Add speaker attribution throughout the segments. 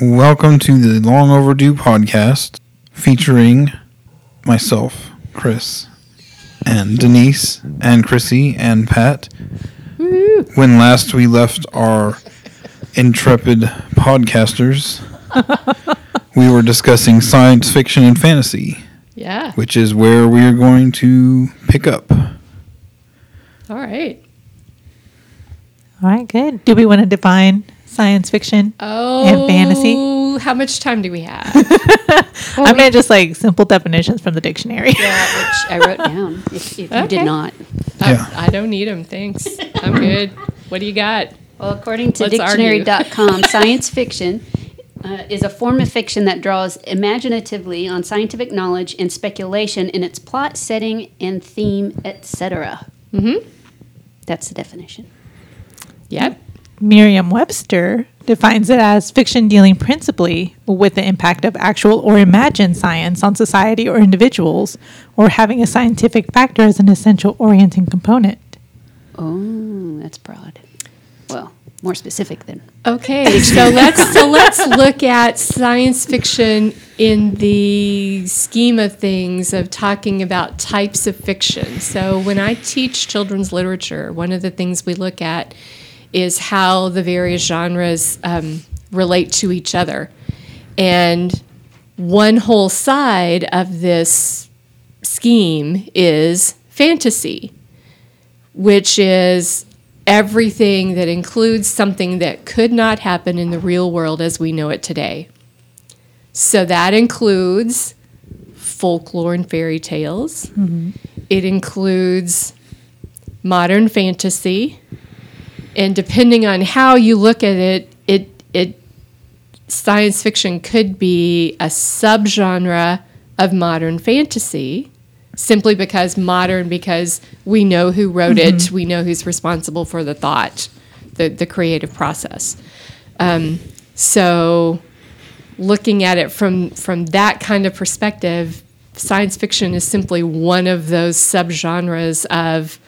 Speaker 1: Welcome to the Long Overdue podcast featuring myself, Chris, and Denise, and Chrissy, and Pat. When last we left our intrepid podcasters, we were discussing science fiction and fantasy,
Speaker 2: Yeah.
Speaker 1: which is where we are going to pick up.
Speaker 2: All right.
Speaker 3: All right, good. Do we want to define science fiction
Speaker 2: Oh,
Speaker 3: and fantasy?
Speaker 2: How much time do we have?
Speaker 3: I meant just like simple definitions from the dictionary.
Speaker 4: Yeah, which I wrote down. If, if you did not.
Speaker 1: Yeah.
Speaker 2: I, I don't need them. Thanks. I'm good. What do you got?
Speaker 4: Well, according to
Speaker 2: Let's
Speaker 4: dictionary.com, science fiction uh, is a form of fiction that draws imaginatively on scientific knowledge and speculation in its plot, setting, and theme, etc. Mm-hmm. That's the definition.
Speaker 2: Yep.
Speaker 3: Merriam Webster defines it as fiction dealing principally with the impact of actual or imagined science on society or individuals, or having a scientific factor as an essential orienting component.
Speaker 4: Oh, that's broad. More specific than.
Speaker 2: Okay, so let's so let's look at science fiction in the scheme of things of talking about types of fiction. So when I teach children's literature, one of the things we look at is how the various genres um, relate to each other, and one whole side of this scheme is fantasy which is everything that includes something that could not happen in the real world as we know it today. So that includes folklore and fairy tales. Mm-hmm. It includes modern fantasy. And depending on how you look at it, it it science fiction could be a subgenre of modern fantasy simply because modern because we know who wrote it we know who's responsible for the thought the, the creative process. Um, so looking at it from from that kind of perspective science fiction is simply one of those subgenres of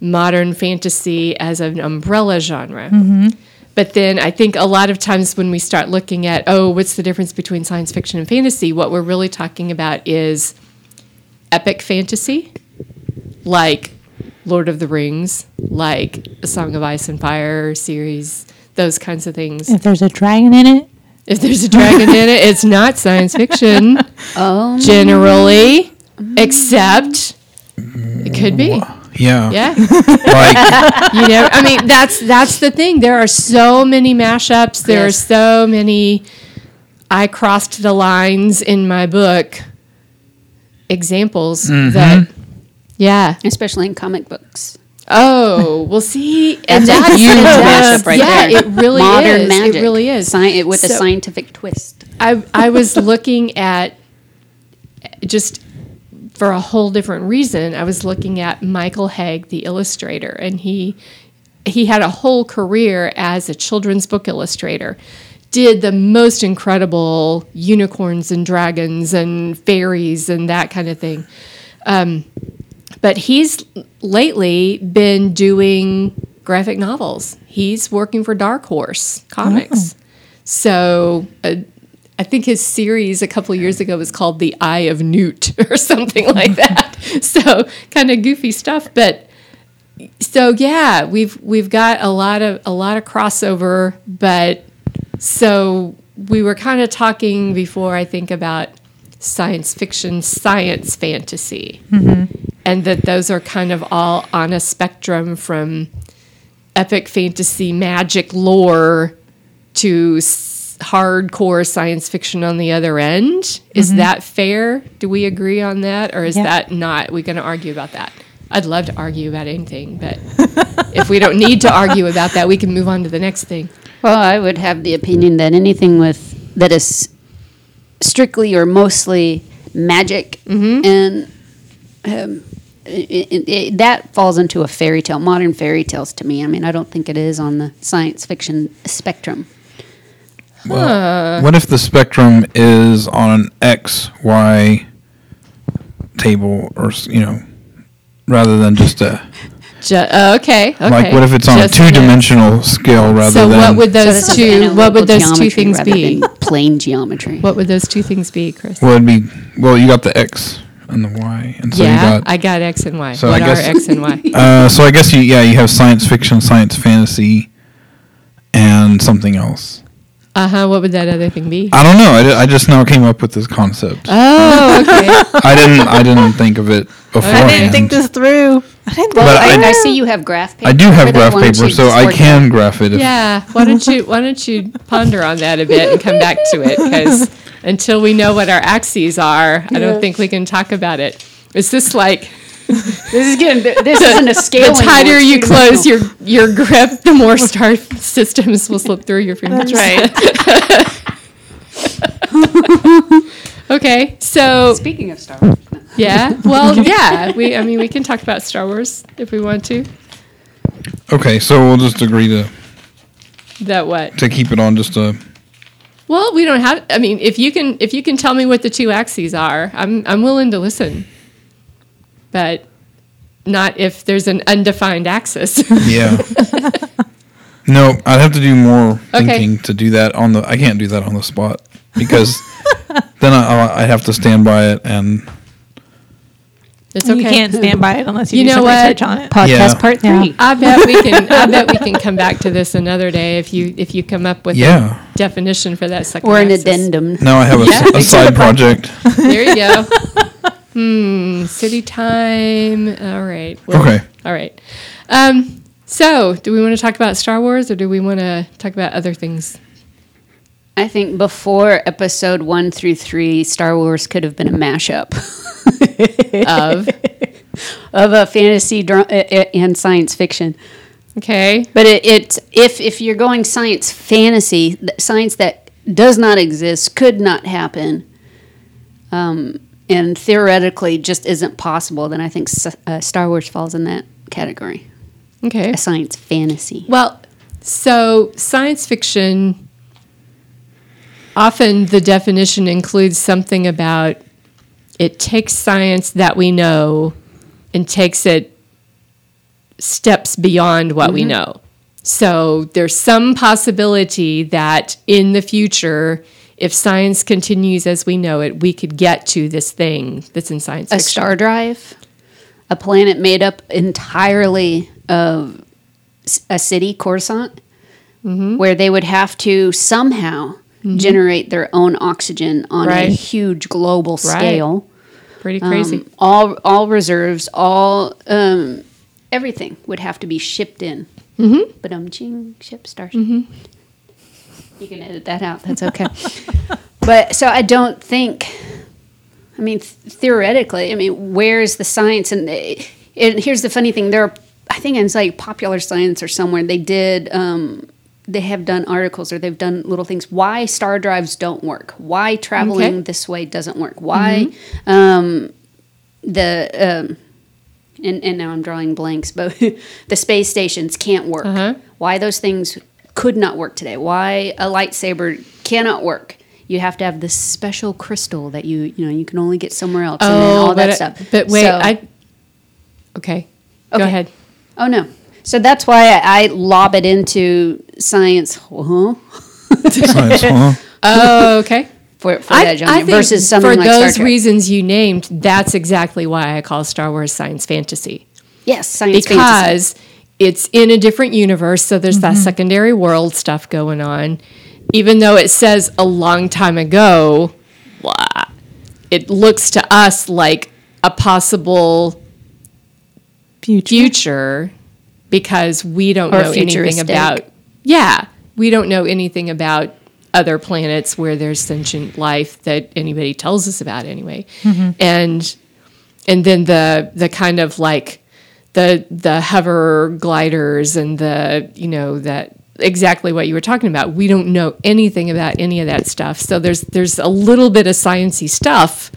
Speaker 2: modern fantasy as an umbrella genre. But then I think a lot of times when we start looking at, oh, what's the difference between science fiction and fantasy, what we're really talking about is epic fantasy, like Lord of the Rings, like A Song of Ice and Fire series, those kinds of things.
Speaker 3: If there's a dragon in it,
Speaker 2: If there's a dragon in it, it's not science fiction
Speaker 4: Oh,
Speaker 2: generally, except it could be.
Speaker 1: Yeah.
Speaker 2: Yeah.
Speaker 1: Like,
Speaker 2: you know i mean that's that's the thing there are so many mashups there
Speaker 4: Yes.
Speaker 2: are so many i crossed the lines in my book examples mm-hmm. that yeah
Speaker 4: especially in comic books.
Speaker 2: oh well see and
Speaker 4: That's
Speaker 2: that's,
Speaker 4: huge
Speaker 2: that's-
Speaker 4: right
Speaker 2: yeah
Speaker 4: there.
Speaker 2: it really
Speaker 4: Modern
Speaker 2: is
Speaker 4: magic.
Speaker 2: it really is
Speaker 4: Sci- with a scientific twist.
Speaker 2: I, I was looking at just for a whole different reason. I was looking at Michael Hague, the illustrator, and he he had a whole career as a children's book illustrator. Did the most incredible unicorns and dragons and fairies and that kind of thing. Um, but he's lately been doing graphic novels. He's working for Dark Horse Comics. So uh, I think his series a couple of years ago was called The Eye of Newt or something like that. so kind of goofy stuff, but so yeah, we've we've got a lot of a lot of crossover, but so we were kind of talking before I think about science fiction, science fantasy. Mm-hmm. And that those are kind of all on a spectrum from epic fantasy magic lore to s- hardcore science fiction on the other end. Is mm-hmm. that fair? Do we agree on that? Or is
Speaker 3: Yeah.
Speaker 2: that not? We're going to argue about that? I'd love to argue about anything, but if we don't need to argue about that, we can move on to the next thing.
Speaker 4: Well, I would have the opinion that anything with that is strictly or mostly magic and um, it, it, it, that falls into a fairy tale, modern fairy tales to me. I mean, I don't think it is on the science fiction spectrum.
Speaker 1: Well, what if the spectrum is on an X, Y table or you know, rather than just a
Speaker 2: Ju- uh, okay. Okay.
Speaker 1: like what if it's on
Speaker 2: Just-
Speaker 1: a two dimensional scale rather
Speaker 2: So
Speaker 1: than
Speaker 2: what would those
Speaker 4: this is
Speaker 2: two? What would those two things be?
Speaker 4: Plane geometry.
Speaker 2: What would those two things be, Chris?
Speaker 1: well it'd be well you got the X and the Y and so
Speaker 2: yeah,
Speaker 1: you got
Speaker 2: I got X and Y.
Speaker 1: So
Speaker 2: what
Speaker 1: I
Speaker 2: are
Speaker 1: guess-
Speaker 2: X and Y?
Speaker 1: uh, so I guess you yeah you have science fiction, science fantasy, and something else.
Speaker 2: Uh huh. What would that other thing be?
Speaker 1: I don't know. I, I just now came up with this concept.
Speaker 2: Oh, okay.
Speaker 1: I didn't I didn't think of it beforehand.
Speaker 3: I didn't think this through. I didn't
Speaker 4: Well,
Speaker 1: But
Speaker 4: I,
Speaker 1: I-
Speaker 4: I see you have graph paper.
Speaker 1: I do have graph paper, so I
Speaker 4: work
Speaker 1: can graph it.
Speaker 2: Yeah. Why don't you Why don't you ponder on that a bit and come back to it? Because until we know what our axes are, I don't think we can talk about it. Is this like
Speaker 4: This is getting. This isn't a scale.
Speaker 2: the tighter you close your your grip, the more star systems will slip through your fingers?
Speaker 3: That's right.
Speaker 2: Okay. So
Speaker 4: Speaking of Star Wars,
Speaker 2: yeah. Well, yeah. We I mean we can talk about Star Wars if we want to.
Speaker 1: Okay, so we'll just agree to
Speaker 2: That what?
Speaker 1: to keep it on just a.
Speaker 2: Well, we don't have. I mean, if you can, if you can tell me what the two axes are, I'm I'm willing to listen. But not if there's an undefined axis.
Speaker 1: Yeah. no, I'd have to do more
Speaker 2: Okay.
Speaker 1: thinking to do that on the. I can't do that on the spot because then I, I have to stand by it and
Speaker 2: it's okay.
Speaker 3: You can't stand by it unless you,
Speaker 2: You
Speaker 3: do
Speaker 2: know
Speaker 3: some
Speaker 2: what?
Speaker 3: research on it.
Speaker 4: podcast
Speaker 1: Yeah.
Speaker 4: part
Speaker 3: Yeah.
Speaker 4: three.
Speaker 2: I bet we can. I bet we can come back to this another day if you if you come up with
Speaker 1: Yeah.
Speaker 2: a definition for that second
Speaker 4: Or an addendum.
Speaker 1: now I have a, s-
Speaker 2: Yeah.
Speaker 1: a side project.
Speaker 2: There you go. hmm. City time. All right. Well,
Speaker 1: Okay.
Speaker 2: All right. Um. So, do we want to talk about Star Wars, or do we want to talk about other things?
Speaker 4: I think before episode one through three, Star Wars could have been a mashup
Speaker 2: Of
Speaker 4: of a fantasy dra- uh, uh, and science fiction.
Speaker 2: okay.
Speaker 4: But it, it's if if you're going science fantasy, science that does not exist, could not happen, um, and theoretically just isn't possible, then I think S- uh, Star Wars falls in that category.
Speaker 2: Okay.
Speaker 4: A science fantasy.
Speaker 2: Well, so science fiction often the definition includes something about it takes science that we know and takes it steps beyond what we know. So there's some possibility that in the future, if science continues as we know it, we could get to this thing that's in science
Speaker 4: A
Speaker 2: fiction.
Speaker 4: star drive, a planet made up entirely of a city, Coruscant,
Speaker 2: Mm-hmm.
Speaker 4: where they would have to somehow generate their own oxygen on
Speaker 2: Right.
Speaker 4: a huge global scale.
Speaker 2: Pretty crazy.
Speaker 4: Um, all all reserves, all um, everything would have to be shipped in. Mm-hmm. But um, ching ship starship.
Speaker 2: Mm-hmm.
Speaker 4: You can edit that out. That's okay. but so I don't think. I mean, th- theoretically, I mean, where's the science? And, uh, and here's the funny thing: there, are, I think it's like Popular Science or somewhere they did. Um, they have done articles or they've done little things. Why star drives don't work? Why traveling
Speaker 2: Okay.
Speaker 4: this way doesn't work? Why um, the um, and, and now I'm drawing blanks, but the space stations can't work.
Speaker 2: Uh-huh.
Speaker 4: Why those things could not work today? Why a lightsaber cannot work? You have to have this special crystal that you you know you can only get somewhere else, and all that
Speaker 2: I-
Speaker 4: stuff.
Speaker 2: But wait,
Speaker 4: So-
Speaker 2: I. Okay. Go
Speaker 4: Okay.
Speaker 2: ahead.
Speaker 4: oh no, so that's why I, I lob it into science. Huh?
Speaker 1: Science, huh?
Speaker 2: Oh, okay.
Speaker 4: For, for that genre versus something
Speaker 2: for
Speaker 4: like Star
Speaker 2: those
Speaker 4: Trek.
Speaker 2: reasons you named, that's exactly why I call Star Wars science fantasy
Speaker 4: yes, science fantasy.
Speaker 2: because it's in a different universe. So there's that mm-hmm. secondary world stuff going on, even though it says a long time ago. Blah, it looks to us like a possible
Speaker 3: Future.
Speaker 2: future because we don't
Speaker 4: Or
Speaker 2: know anything about yeah we don't know anything about other planets where there's sentient life that anybody tells us about anyway. Mm-hmm. And and then the the kind of like the the hover gliders and the you know that exactly what you were talking about. We don't know anything about any of that stuff. So there's there's a little bit of sciency stuff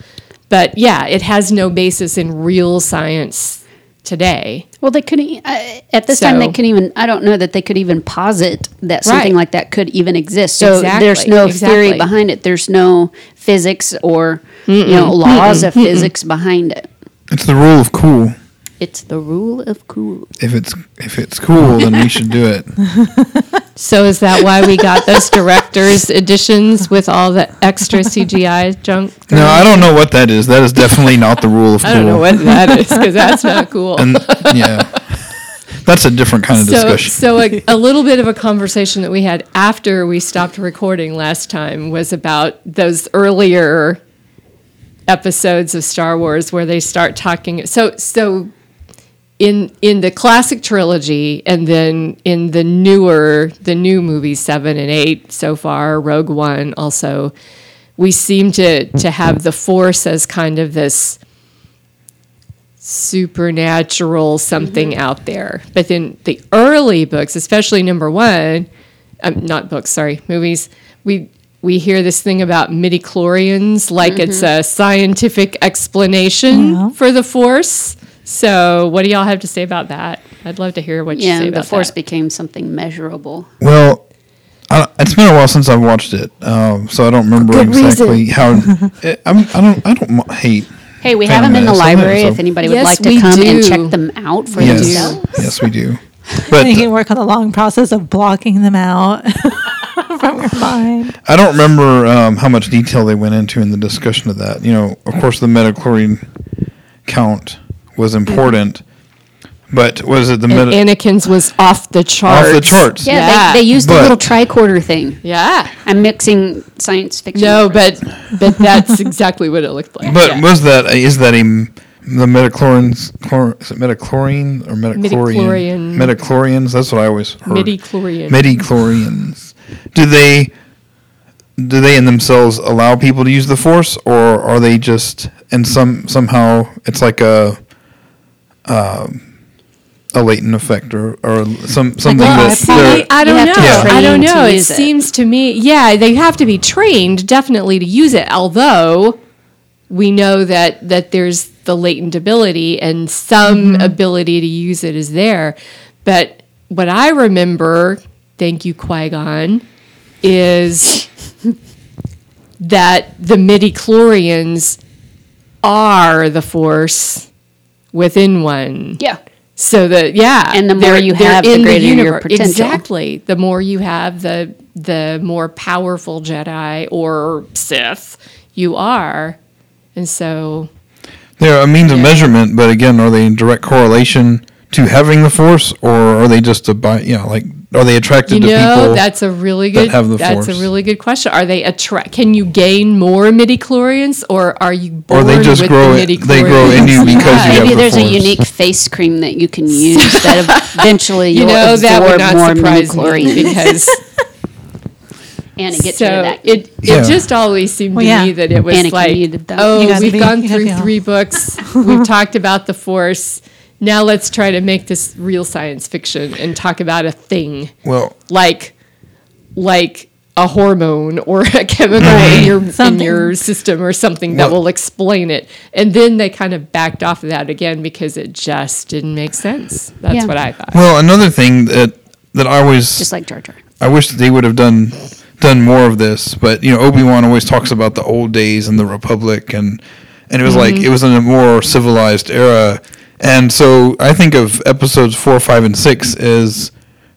Speaker 2: but yeah it has no basis in real science today
Speaker 4: Well, they couldn't uh, at this time. They couldn't even. I don't know that they could even posit that something
Speaker 2: Right.
Speaker 4: like that could even exist. So
Speaker 2: Exactly,
Speaker 4: there's no theory behind it. There's no physics or you know laws of physics behind it.
Speaker 1: It's the rule of cool.
Speaker 4: It's the rule of cool.
Speaker 1: If it's if it's cool, then we should do it.
Speaker 2: So is that why we got those director's editions with all the extra CGI junk?
Speaker 1: No, I don't know what that is. That is definitely not the rule of cool.
Speaker 2: I don't know what that is because that's not cool.
Speaker 1: And yeah, that's a different kind of
Speaker 2: so,
Speaker 1: discussion.
Speaker 2: so a, a little bit of a conversation that we had after we stopped recording last time was about those earlier episodes of Star Wars where they start talking. So, so in in the classic trilogy, and then in the newer, the new movies seven and eight so far, Rogue One also, we seem to to have the Force as kind of this supernatural something out there. But then the early books, especially number one, um, not books, sorry, movies, we we hear this thing about midi chlorians like it's a scientific explanation
Speaker 3: Yeah.
Speaker 2: for the force. So, what do y'all have to say about that? I'd love to hear what you say
Speaker 4: Yeah, the
Speaker 2: about
Speaker 4: force
Speaker 2: that.
Speaker 4: became something measurable.
Speaker 1: Well, I, it's been a while since I've watched it, um, so I don't remember
Speaker 4: Good
Speaker 1: exactly how. I, I'm, I don't. I don't hate.
Speaker 4: Hey, we have them in the
Speaker 1: mess, isn't it?
Speaker 4: library
Speaker 1: So-
Speaker 4: if anybody would
Speaker 2: Yes,
Speaker 4: like to
Speaker 2: we
Speaker 4: come and check them out for
Speaker 1: Yes,
Speaker 4: themselves.
Speaker 1: yes, we do. But
Speaker 3: you can work on the long process of blocking them out from your mind.
Speaker 1: I don't remember um, how much detail they went into in the discussion of that. You know, of course, the metachlorine count was important, but was it the
Speaker 2: middle?
Speaker 1: meta
Speaker 2: Anakin's was off the charts.
Speaker 1: off the charts?
Speaker 4: Yeah,
Speaker 2: Yeah.
Speaker 4: They, they used the little tricorder thing.
Speaker 2: Yeah.
Speaker 4: I'm mixing science fiction.
Speaker 2: No, but but that's exactly what it looked like.
Speaker 1: But
Speaker 2: Yeah.
Speaker 1: was that is that a m- the metachlorines chlor, is it metachlorine or metachlorian
Speaker 2: Midichlorian.
Speaker 1: metachlorians? That's what I always heard.
Speaker 2: Midi-chlorian.
Speaker 1: Midichlorians. Do they do they in themselves allow people to use the force, or are they just and some somehow it's like a um, a latent effect or, or some something
Speaker 2: Well,
Speaker 1: that
Speaker 2: see, I don't know.
Speaker 1: Yeah.
Speaker 2: I don't know. It
Speaker 4: use it.
Speaker 2: seems to me, yeah, they have to be trained definitely to use it. Although we know that that there's the latent ability and some ability to use it is there. But what I remember, thank you Qui Gon, is that the midi chlorians are the force within one.
Speaker 4: Yeah.
Speaker 2: So that yeah,
Speaker 4: And the more you
Speaker 2: they're
Speaker 4: have, the
Speaker 2: in
Speaker 4: greater your
Speaker 2: universe.
Speaker 4: potential.
Speaker 2: Exactly. The more you have, the the more powerful Jedi or Sith you are, and so
Speaker 1: they're a means of measurement. But again, are they in direct correlation to having the force, or are they just a by you know like are they attracted
Speaker 2: you
Speaker 1: to
Speaker 2: know
Speaker 1: people?
Speaker 2: that's a really
Speaker 1: that
Speaker 2: good.
Speaker 1: have the
Speaker 2: that's
Speaker 1: Force.
Speaker 2: a really good question. Are they attract? Can you gain more midi chlorians, or are you
Speaker 1: Or
Speaker 2: born
Speaker 1: they just
Speaker 2: with
Speaker 1: grow
Speaker 2: the
Speaker 1: it-
Speaker 2: midi
Speaker 1: they grow in you because you have
Speaker 4: Maybe
Speaker 1: the
Speaker 4: there's a unique face cream that you can use that eventually
Speaker 2: You
Speaker 4: you'll
Speaker 2: know that would
Speaker 4: absorb
Speaker 2: not
Speaker 4: more
Speaker 2: surprise me because
Speaker 4: and it gets
Speaker 2: so
Speaker 4: rid of that.
Speaker 2: it it
Speaker 1: Yeah.
Speaker 2: just always seemed
Speaker 3: Well,
Speaker 2: to
Speaker 3: yeah.
Speaker 2: me that it was
Speaker 4: Anakin
Speaker 2: like oh we've
Speaker 3: be-
Speaker 2: gone through three books we've talked about the force now let's try to make this real science fiction and talk about a thing.
Speaker 1: Well,
Speaker 2: like like a hormone or a chemical in your in your system or something that
Speaker 1: Well-
Speaker 2: will explain it. And then they kind of backed off of that again because it just didn't make sense. That's
Speaker 4: Yeah.
Speaker 2: what i thought.
Speaker 1: Well, another thing that that I always
Speaker 4: just like Jar Jar.
Speaker 1: I wish they would have done done more of this, but you know, Obi Wan always talks about the old days and the Republic, and and it was like
Speaker 2: Mm-hmm.
Speaker 1: it was in a more civilized era, and so I think of episodes four, five, and six as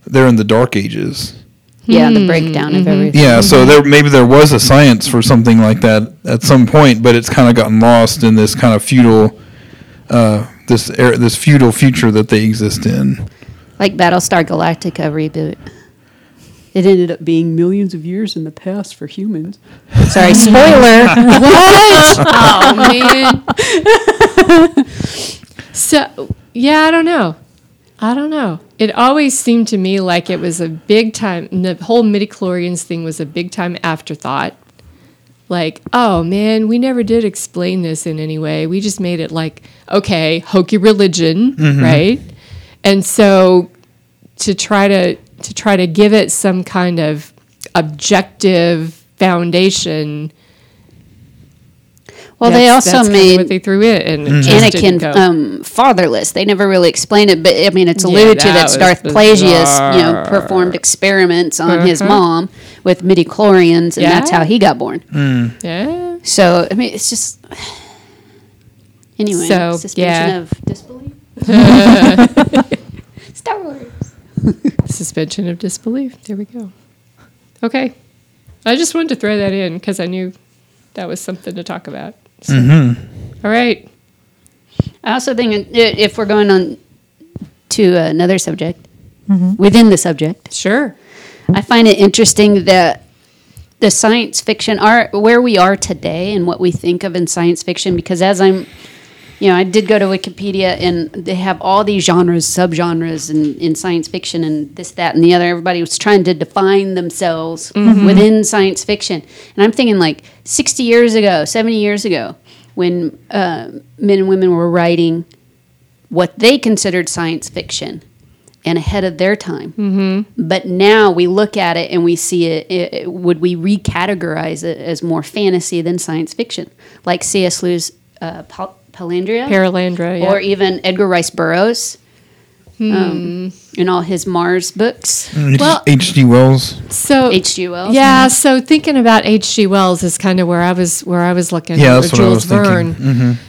Speaker 1: they're in the Dark Ages.
Speaker 4: Yeah,
Speaker 2: Hmm,
Speaker 4: the breakdown
Speaker 2: mm-hmm.
Speaker 4: of everything.
Speaker 1: Yeah, so there maybe there was a science for something like that at some point, but it's kind of gotten lost in this kind of feudal, uh, this era, this feudal future that they exist in.
Speaker 4: Like Battlestar Galactica reboot. It ended up being millions of years in the past for humans. Sorry, spoiler.
Speaker 2: What? oh man. so yeah, I don't know. I don't know. It always seemed to me like it was a big time. The whole midichlorians thing was a big time afterthought. Like, oh man, we never did explain this in any way. We just made it like, okay, hokey religion, mm-hmm. right? And so to try to to try to give it some kind of objective foundation
Speaker 4: Well, they also
Speaker 2: that's
Speaker 4: made
Speaker 2: what they threw in, and it just didn't
Speaker 4: Anakin um, fatherless. They never really explained it, but I mean, it's
Speaker 2: Yeah,
Speaker 4: alluded to
Speaker 2: that
Speaker 4: that
Speaker 2: was
Speaker 4: Darth Plagueis, you know, performed experiments on his
Speaker 2: Uh-huh.
Speaker 4: mom with midi chlorians, and that's how he got born.
Speaker 2: yeah,
Speaker 4: So I mean, it's just Anyway,
Speaker 2: So,
Speaker 4: suspension
Speaker 2: yeah.
Speaker 4: of disbelief. Star Wars.
Speaker 2: Suspension of disbelief. There we go. Okay. I just wanted to throw that in because I knew that was something to talk about. So- All right.
Speaker 4: I also think if we're going on to another subject mm-hmm. within the subject,
Speaker 2: Sure.
Speaker 4: I find it interesting that the science fiction are where we are today and what we think of in science fiction. Because as I'm, you know, I did go to Wikipedia and they have all these genres, subgenres in, in science fiction and this, that, and the other. Everybody was trying to define themselves within science fiction. And I'm thinking like 60 years ago, 70 years ago, when uh, men and women were writing what they considered science fiction and ahead of their time. Mm-hmm. But now we look at it and we see it, it, it- Would we recategorize it as more fantasy than science fiction, like C.S. Lewis' uh, Palandria,
Speaker 2: Perelandra. Yeah.
Speaker 4: or even Edgar Rice Burroughs, um, hmm. in all his Mars books.
Speaker 2: Mm, well-
Speaker 1: H.G. Wells.
Speaker 2: so
Speaker 4: H.G. Wells.
Speaker 2: Yeah, so thinking about H.G. Wells is kind of where I was where I was looking.
Speaker 1: Yeah, that's what I
Speaker 2: Jules
Speaker 1: was thinking.
Speaker 2: Verne. Mm-hmm.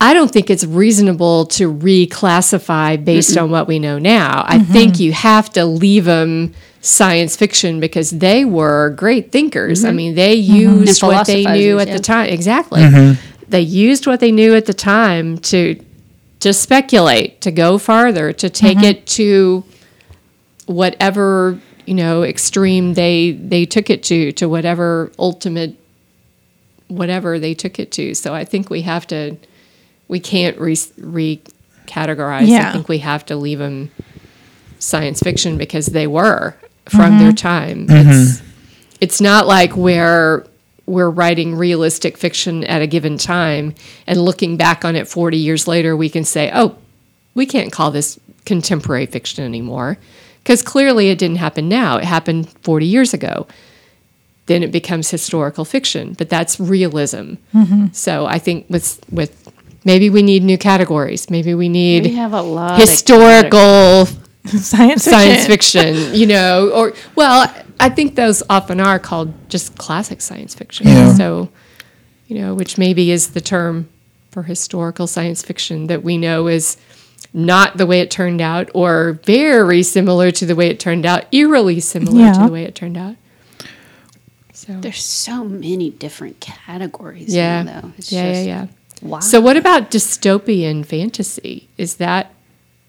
Speaker 2: I don't think it's reasonable to reclassify based on what we know now. I think you have to leave them science fiction because they were great thinkers. I mean, they used what they knew at
Speaker 4: yeah.
Speaker 2: the time. Exactly. Mm-hmm. They used what they knew at the time to to speculate, to go farther, to take it to whatever you know extreme they they took it to to whatever ultimate whatever they took it to so i think we have to we can't re recategorize. I
Speaker 3: Yeah.
Speaker 2: think we have to leave them science fiction because they were from mm-hmm. their time. Mm-hmm. It's it's not like we're we're writing realistic fiction at a given time and looking back on it 40 years later we can say oh we can't call this contemporary fiction anymore. Because clearly it didn't happen now. It happened 40 years ago. Then it becomes historical fiction but that's realism. Mm-hmm. So i think with with maybe we need new categories maybe we need
Speaker 4: We have a lot
Speaker 2: historical
Speaker 3: Science fiction.
Speaker 2: science fiction, you know, or well, I think those often are called just classic science fiction.
Speaker 1: Yeah.
Speaker 2: So, you know, which maybe is the term for historical science fiction that we know is not the way it turned out or very similar to the way it turned out, eerily similar to the way it turned out. So,
Speaker 4: There's so many different categories.
Speaker 2: yeah.
Speaker 4: now, though. It's
Speaker 2: yeah, yeah,
Speaker 4: just,
Speaker 2: yeah.
Speaker 4: Wow.
Speaker 2: So what about dystopian fantasy? Is that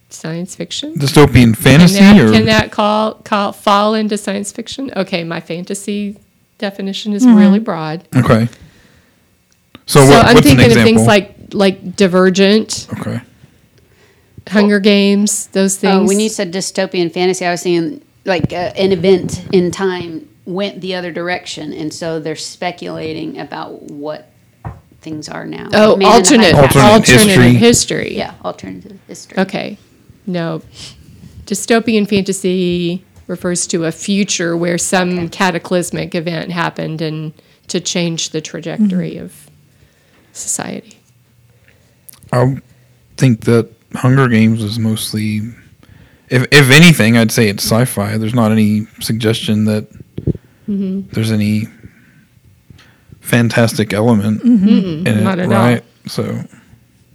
Speaker 2: science fiction?
Speaker 1: Dystopian fantasy
Speaker 2: Can that,
Speaker 1: or
Speaker 2: can that call, call fall into science fiction? Okay, my fantasy definition is
Speaker 3: Mm-hmm.
Speaker 2: really broad.
Speaker 1: okay. So,
Speaker 2: So
Speaker 1: what,
Speaker 2: I'm
Speaker 1: what's an
Speaker 2: thinking of things like like Divergent,
Speaker 1: okay.
Speaker 2: Hunger Games, those things.
Speaker 4: Oh, when you said dystopian fantasy, I was thinking like uh, an event in time went the other direction, and so they're speculating about what things are now.
Speaker 2: oh,
Speaker 4: Like Man in the
Speaker 2: alternate,
Speaker 4: High
Speaker 1: Alternate
Speaker 2: alternate,
Speaker 1: history.
Speaker 2: history.
Speaker 4: Yeah, alternative history.
Speaker 2: Okay. No. Dystopian fantasy refers to a future where some cataclysmic event happened and to change the trajectory
Speaker 3: Mm-hmm.
Speaker 2: of society.
Speaker 1: I think that Hunger Games is mostly, if if anything, I'd say it's sci-fi. There's not any suggestion that
Speaker 2: Mm-hmm.
Speaker 1: there's any fantastic element mm-hmm. in it,
Speaker 2: Not at all.
Speaker 1: right? So,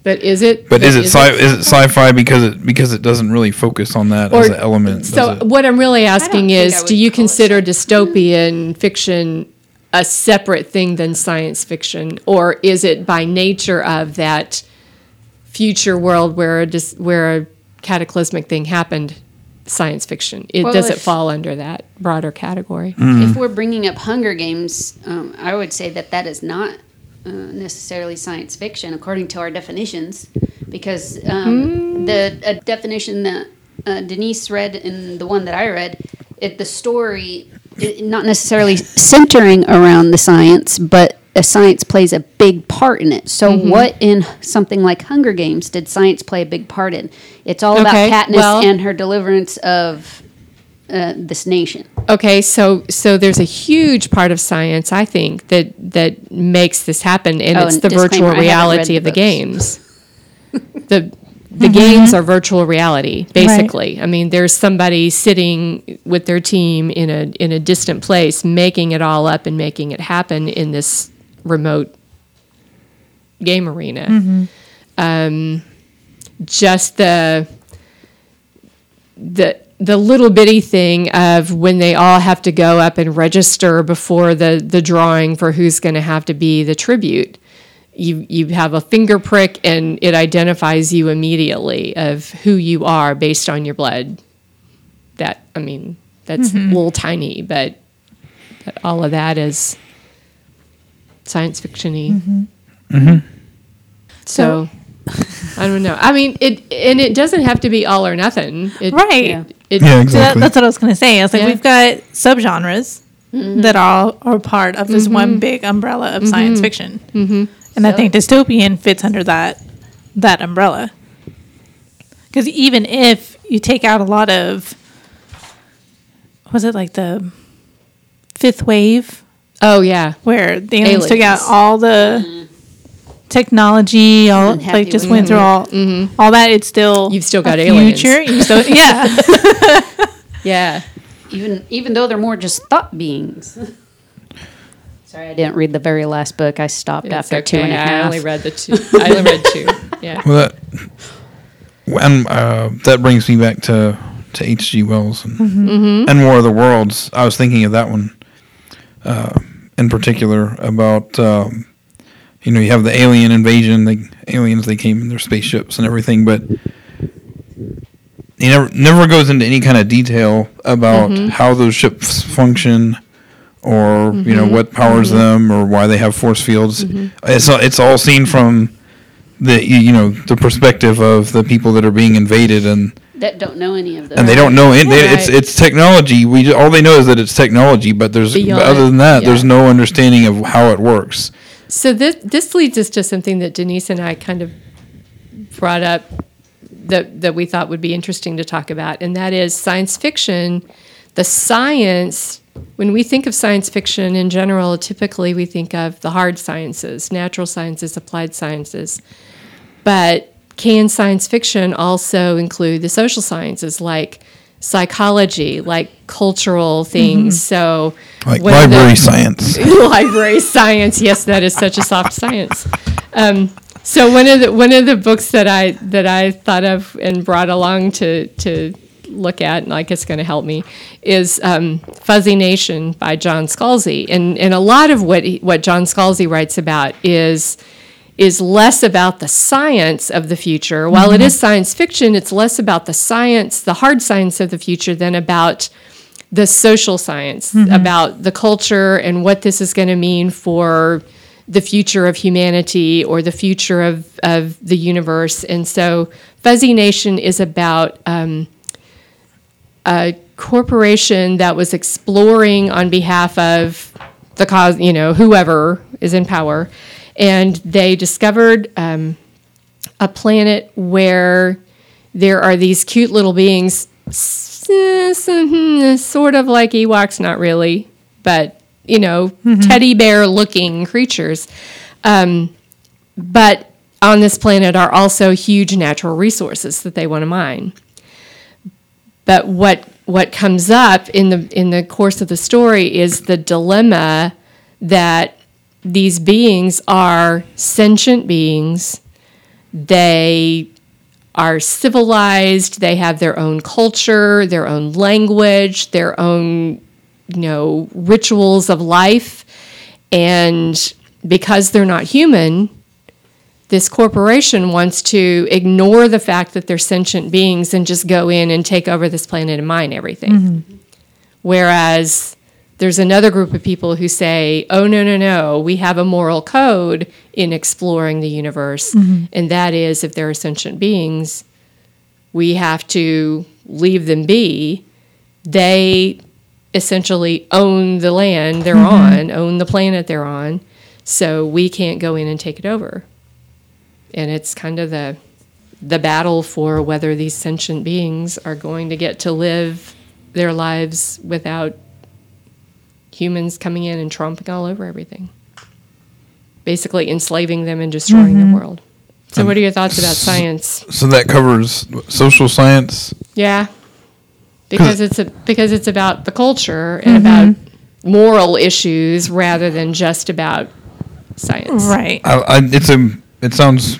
Speaker 2: But is it?
Speaker 1: but is it sci is it sci-fi because it because it doesn't really focus on that as
Speaker 2: Or-
Speaker 1: an element?
Speaker 2: So what I'm really asking is, do you
Speaker 4: call it
Speaker 2: consider dystopian fiction a separate thing than science fiction, or is it by nature of that future world where a dis- where a cataclysmic thing happened, science fiction? It
Speaker 4: Well,
Speaker 2: does it
Speaker 4: if-
Speaker 2: fall under that broader category?
Speaker 1: Mm.
Speaker 4: If we're bringing up Hunger Games, um, I would say that that is not uh, necessarily science fiction according to our definitions, because um, the a definition that uh, Denise read and the one that I read, it, the story it, not necessarily centering around the science, but a science plays a big part in it. So, what in something like Hunger Games did science play a big part in? It's all
Speaker 2: Okay,
Speaker 4: about Katniss
Speaker 2: well-
Speaker 4: and her deliverance of uh, this nation.
Speaker 2: Okay, so so there's a huge part of science I think that that makes this happen, and
Speaker 4: Oh,
Speaker 2: it's
Speaker 4: and
Speaker 2: the virtual
Speaker 4: I haven't read
Speaker 2: reality of the games. the the games are virtual reality, basically. I mean, there's somebody sitting with their team in a in a distant place, making it all up and making it happen in this remote game arena. Um, just the the the little bitty thing of when they all have to go up and register before the the drawing for who's going to have to be the tribute. You you have a finger prick and it identifies you immediately of who you are based on your blood. That I mean, that's a little tiny, but, but all of that is science fictiony. Mm-hmm. Mm-hmm. So, I don't know. I mean, it and it doesn't have to be all or nothing. It,
Speaker 3: Right.
Speaker 4: Yeah.
Speaker 2: It,
Speaker 1: Yeah,
Speaker 3: So that, that's what I was going to say. I was like,
Speaker 2: Yeah.
Speaker 3: we've got subgenres mm-hmm. that all are part of this one big umbrella of science fiction, mm-hmm. and I think dystopian fits under that that umbrella. Because even if you take out a lot of, was it like the fifth wave,
Speaker 2: Oh yeah.
Speaker 3: where the aliens, took out all the technology, all like just went through all all that. It's still
Speaker 2: You've still got
Speaker 3: a
Speaker 2: aliens.
Speaker 3: future. You still, yeah.
Speaker 2: Yeah.
Speaker 4: even even though they're more just thought beings. Sorry, I didn't read the very last book. I stopped
Speaker 2: It's
Speaker 4: after two and
Speaker 2: okay.
Speaker 4: half.
Speaker 2: I only read the two. I only read two. Yeah.
Speaker 1: Well, that and uh, that brings me back to to H.G. Wells and,
Speaker 2: Mm-hmm.
Speaker 1: and War of the Worlds. I was thinking of that one uh, in particular about um, you know you have the alien invasion, the aliens they came in their spaceships and everything, but he never never goes into any kind of detail about
Speaker 2: Mm-hmm.
Speaker 1: how those ships function. Or you
Speaker 2: Mm-hmm.
Speaker 1: know what powers them, or why they have force fields. It's all, it's all seen from the you you know the perspective of the people that are being invaded and
Speaker 4: that don't know any of those.
Speaker 1: and they don't know it, they- it's
Speaker 2: Right.
Speaker 1: it's technology we all they know is that it's technology but there's
Speaker 2: Beyond-
Speaker 1: other than that there's no understanding of how it works
Speaker 2: So this this leads us to something that Denise and I kind of brought up that that we thought would be interesting to talk about, and that is science fiction. The science. When we think of science fiction in general, typically we think of the hard sciences, natural sciences, applied sciences. But can science fiction also include the social sciences like psychology, like cultural things? So,
Speaker 1: like
Speaker 2: one of the-
Speaker 1: library science
Speaker 2: library science. Yes, that is such a soft science. Um, so one of the one of the books that I that I thought of and brought along to to look at, and like it's going to help me, is um, Fuzzy Nation by John Scalzi. And and a lot of what he, what John Scalzi writes about is is less about the science of the future. While it is science fiction, it's less about the science, the hard science of the future, than about the social science about the culture and what this is going to mean for the future of humanity or the future of, of the universe. And so Fuzzy Nation is about um, a corporation that was exploring on behalf of the cause, you know, whoever is in power. And they discovered um, a planet where there are these cute little beings, sort of like Ewoks, not really, but you know, teddy bear looking creatures. Um, but on this planet are also huge natural resources that they want to mine. But what what comes up in the in the course of the story is the dilemma that these beings are sentient beings. They are civilized, they have their own culture, their own language, their own you know rituals of life. And because they're not human this corporation wants to ignore the fact that they're sentient beings and just go in and take over this planet and mine everything. Mm-hmm. Whereas there's another group of people who say oh no no no we have a moral code in exploring the universe. Mm-hmm. And that is if there are sentient beings we have to leave them be. They essentially own the land they're mm-hmm. on, own the planet they're on, so we can't go in and take it over. And it's kind of the the battle for whether these sentient beings are going to get to live their lives without humans coming in and tromping all over everything. Basically enslaving them and destroying the mm-hmm. world. So um, what are your thoughts about science?
Speaker 1: so that covers social science
Speaker 2: Yeah, because it's a because it's about the culture and mm-hmm. about moral issues rather than just about science.
Speaker 3: Right.
Speaker 1: I, I, it's a it sounds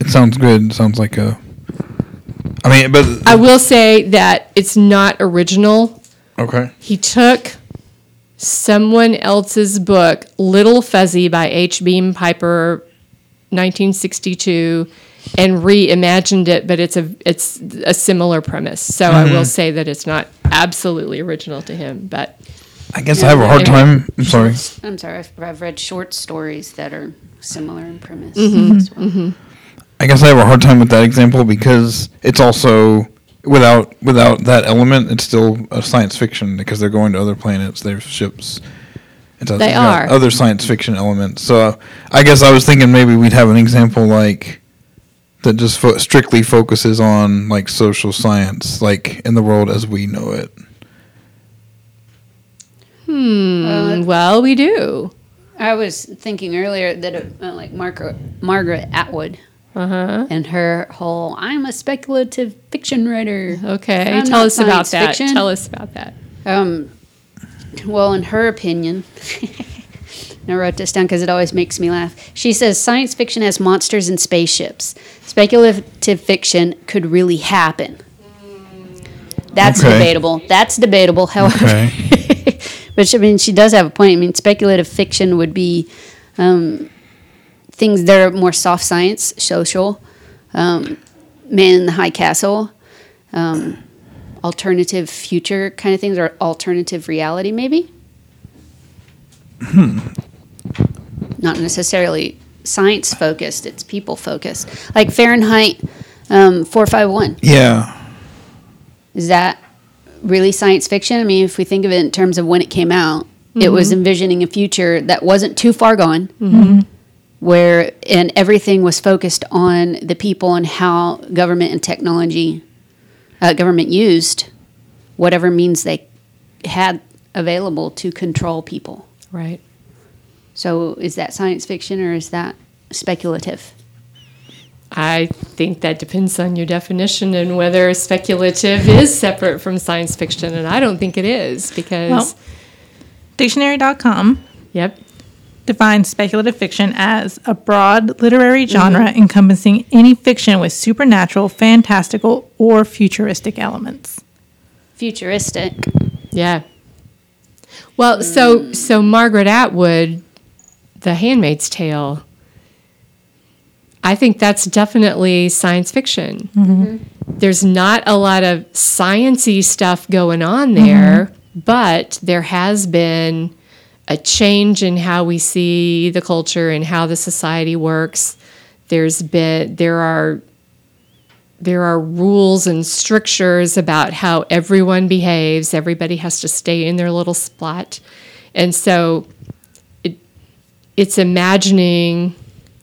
Speaker 1: it sounds good. It sounds like a. I mean, but
Speaker 2: I will say that it's not original.
Speaker 1: okay.
Speaker 2: He took someone else's book, Little Fuzzy by H. Beam Piper, 1962, and reimagined it, but it's a it's a similar premise. So I will say that it's not absolutely original to him, but
Speaker 1: I guess I have a hard time. I'm sorry.
Speaker 4: I'm sorry, I've, I've read short stories that are similar in premise
Speaker 2: Mm-hmm.
Speaker 4: as well.
Speaker 1: I guess I have a hard time with that example because it's also without without that element, it's still a science fiction because they're going to other planets. There's ships. It's a-
Speaker 2: They
Speaker 1: it's got
Speaker 2: are.
Speaker 1: other science fiction elements. So I guess I was thinking maybe we'd have an example like that just fo- strictly focuses on like social science, like in the world as we know it.
Speaker 4: Uh,
Speaker 2: well, we do.
Speaker 4: I was thinking earlier that uh, like Margaret Margaret Atwood
Speaker 2: Uh huh.
Speaker 4: and her whole "I'm a speculative fiction writer."
Speaker 2: Okay,
Speaker 4: I'm
Speaker 2: tell us about that.
Speaker 4: fiction.
Speaker 2: Tell us about that.
Speaker 4: Um, well, in her opinion, and I wrote this down because it always makes me laugh. She says science fiction has monsters and spaceships. Speculative fiction could really happen. That's
Speaker 1: Okay.
Speaker 4: debatable. That's debatable. However,
Speaker 1: Okay.
Speaker 4: but she, I mean, she does have a point. I mean, speculative fiction would be um, things that are more soft science, social, um, Man in the High Castle, um, alternative future kind of things, or alternative reality, maybe. Not necessarily science focused; it's people focused. Like Fahrenheit um, four five one.
Speaker 1: Yeah.
Speaker 4: Is that really science fiction? I mean, if we think of it in terms of when it came out, it was envisioning a future that wasn't too far gone, where and everything was focused on the people and how government and technology, uh, government used whatever means they had available to control people.
Speaker 2: Right.
Speaker 4: So, is that science fiction or is that speculative?
Speaker 2: I think that depends on your definition and whether speculative is separate from science fiction, and I don't think it is because.
Speaker 3: Well- Dictionary.com
Speaker 2: yep.
Speaker 3: Defines speculative fiction as a broad literary genre mm-hmm. encompassing any fiction with supernatural, fantastical, or futuristic elements.
Speaker 4: Futuristic.
Speaker 2: Yeah. Well, so so Margaret Atwood, The Handmaid's Tale. I think that's definitely science fiction. Mm-hmm. Mm-hmm. There's not a lot of sciency stuff going on there, but there has been a change in how we see the culture and how the society works. There's been there are there are rules and strictures about how everyone behaves. Everybody has to stay in their little spot. And so it, it's imagining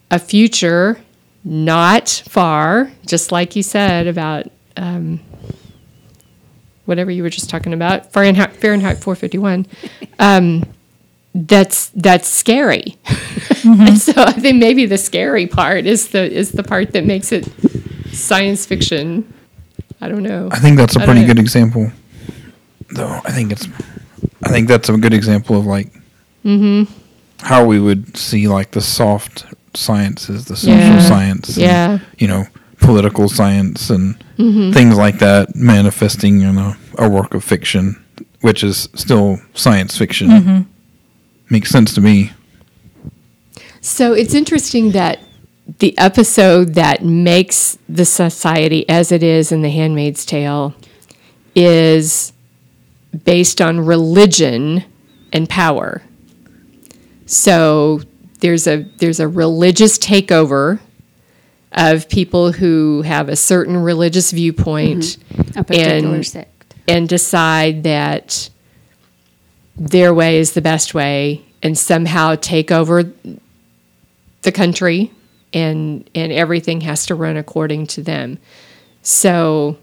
Speaker 2: a future not far, just like you said about um, whatever you were just talking about, Fahrenheit, Fahrenheit 451. Um, that's that's scary. and so I think maybe the scary part is the is the part that makes it science fiction. I don't know.
Speaker 1: I think that's a
Speaker 2: I
Speaker 1: pretty good example. Though I think it's, I think that's a good example of like
Speaker 2: Mm-hmm.
Speaker 1: how we would see like the soft sciences, the social
Speaker 2: Yeah.
Speaker 1: science, and,
Speaker 2: Yeah. Mm-hmm.
Speaker 1: you know, political science and things like that manifesting in a, a work of fiction, which is still science fiction.
Speaker 2: Mm-hmm.
Speaker 1: Makes sense to me.
Speaker 2: So it's interesting that the episode that makes the society as it is in The Handmaid's Tale is based on religion and power. So there's a there's a religious takeover of people who have a certain religious viewpoint
Speaker 4: A particular
Speaker 2: And-
Speaker 4: sect.
Speaker 2: and decide that their way is the best way and somehow take over the country and and everything has to run according to them. So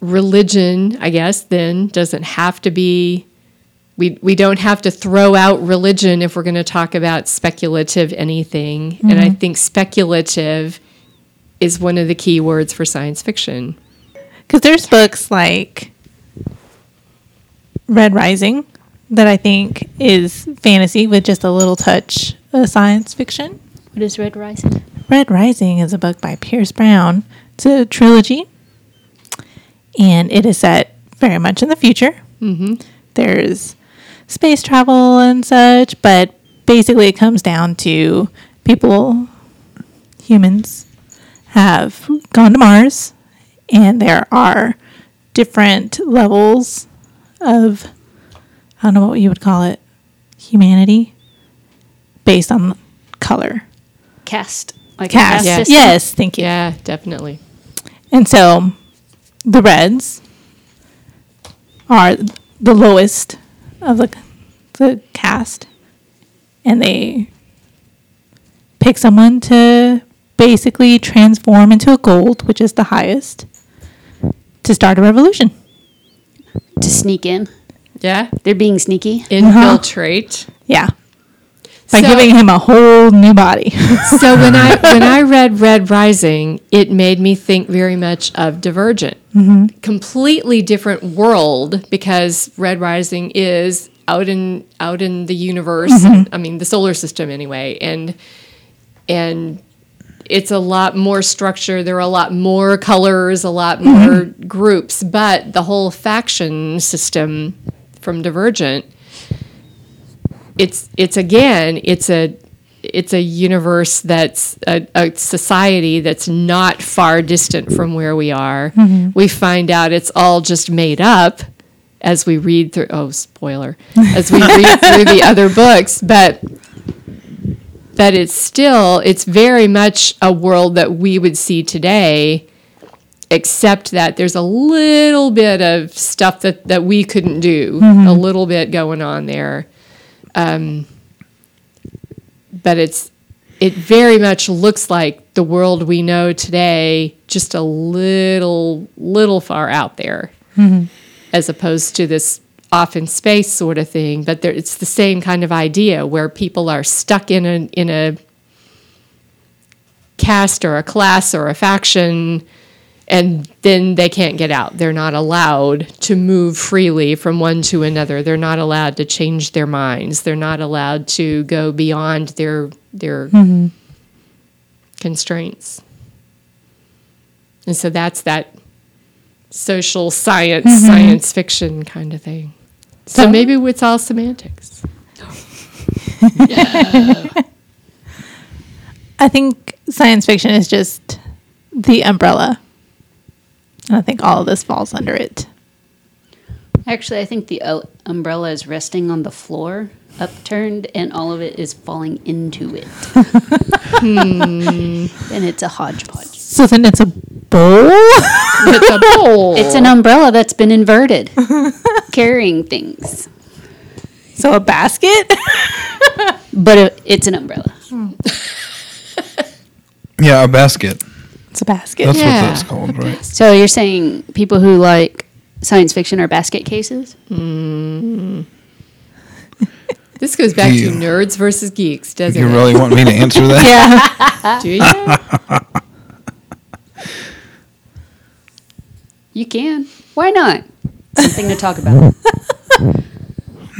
Speaker 2: religion, I guess, then doesn't have to be we we don't have to throw out religion if we're going to talk about speculative anything. And I mm-hmm. think speculative is one of the key words for science fiction.
Speaker 3: Because there's books like Red Rising that I think is fantasy with just a little touch of science fiction.
Speaker 4: What is Red Rising?
Speaker 3: Red Rising is a book by Pierce Brown. It's a trilogy, and it is set very much in the future. Mm-hmm. There's space travel and such, but basically it comes down to people, humans, have gone to Mars, and there are different levels of, I don't know what you would call it, humanity, based on color.
Speaker 4: Caste. Like a
Speaker 3: Caste.
Speaker 2: Yes.
Speaker 4: system?
Speaker 3: Yes, thank you.
Speaker 2: Yeah, definitely.
Speaker 3: And so the Reds are the lowest of the, the caste. And they pick someone to basically transform into a gold, which is the highest, to start a revolution.
Speaker 4: To sneak in.
Speaker 2: Yeah.
Speaker 4: They're being sneaky.
Speaker 2: Infiltrate.
Speaker 3: Yeah. By
Speaker 2: So-
Speaker 3: giving him a whole new body.
Speaker 2: so when I when I read Red Rising, it made me think very much of Divergent. Mm-hmm. Completely different world because Red Rising is out in out in the universe. and- I mean, the solar system anyway, and and it's a lot more structure. There are a lot more colors, a lot mm-hmm. more groups, but the whole faction system from Divergent it's it's again it's a it's a universe that's a, a society that's not far distant from where we are. Mm-hmm. We find out it's all just made up as we read through. Oh, spoiler! As we read through the other books, but but it's still it's very much a world that we would see today except that there's a little bit of stuff that, that we couldn't do. A little bit going on there. Um, but it's it very much looks like the world we know today just a little little far out there. As opposed to this off in space sort of thing. But there, it's the same kind of idea where people are stuck in a in a caste or a class or a faction and then they can't get out. They're not allowed to move freely from one to another. They're not allowed to change their minds. They're not allowed to go beyond their their mm-hmm. constraints. And so that's that social science, mm-hmm. science fiction kind of thing. So
Speaker 3: So-
Speaker 2: maybe it's all semantics.
Speaker 3: I think science fiction is just the umbrella. And I think all of this falls under it.
Speaker 4: Actually, I think the umbrella is resting on the floor, upturned, and all of it is falling into it. Hmm. And it's a hodgepodge.
Speaker 3: So then it's a bowl?
Speaker 2: It's a bowl.
Speaker 4: It's an umbrella that's been inverted, carrying things.
Speaker 3: so a basket?
Speaker 4: But it, it's an umbrella. Hmm.
Speaker 1: Yeah, a basket.
Speaker 3: It's a basket.
Speaker 1: That's
Speaker 2: Yeah.
Speaker 1: what that's called, right?
Speaker 4: So you're saying people who like science fiction are basket cases? Hmm.
Speaker 2: This goes back
Speaker 1: you-
Speaker 2: to nerds versus geeks, doesn't
Speaker 1: You
Speaker 2: it?
Speaker 1: You really want me to answer that?
Speaker 3: yeah.
Speaker 2: Do you?
Speaker 4: You can. Why not? Something to talk about.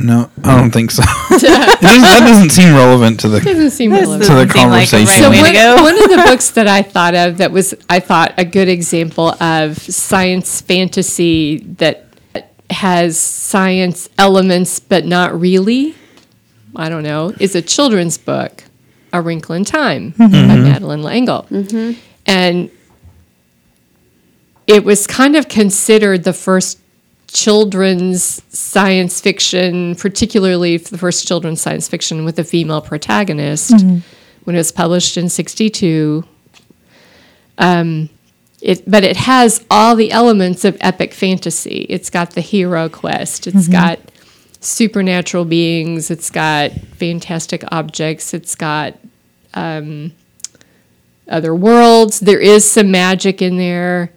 Speaker 1: No, I don't think so. It doesn't- that doesn't seem relevant to the.
Speaker 2: Doesn't seem relevant.
Speaker 1: To the
Speaker 3: doesn't like the
Speaker 1: conversation.
Speaker 3: right
Speaker 2: So one, one of the books that I thought of that was I thought a good example of science fantasy that has science elements but not really. I don't know. Is a children's book, A Wrinkle in Time by mm-hmm. mm-hmm. Madeleine L'Engle, and it was kind of considered the first children's science fiction, particularly the first children's science fiction with a female protagonist, when it was published in '62. Um, it, but it has all the elements of epic fantasy. It's got the hero quest. It's got supernatural beings. It's got fantastic objects. It's got um, other worlds. There is some magic in there.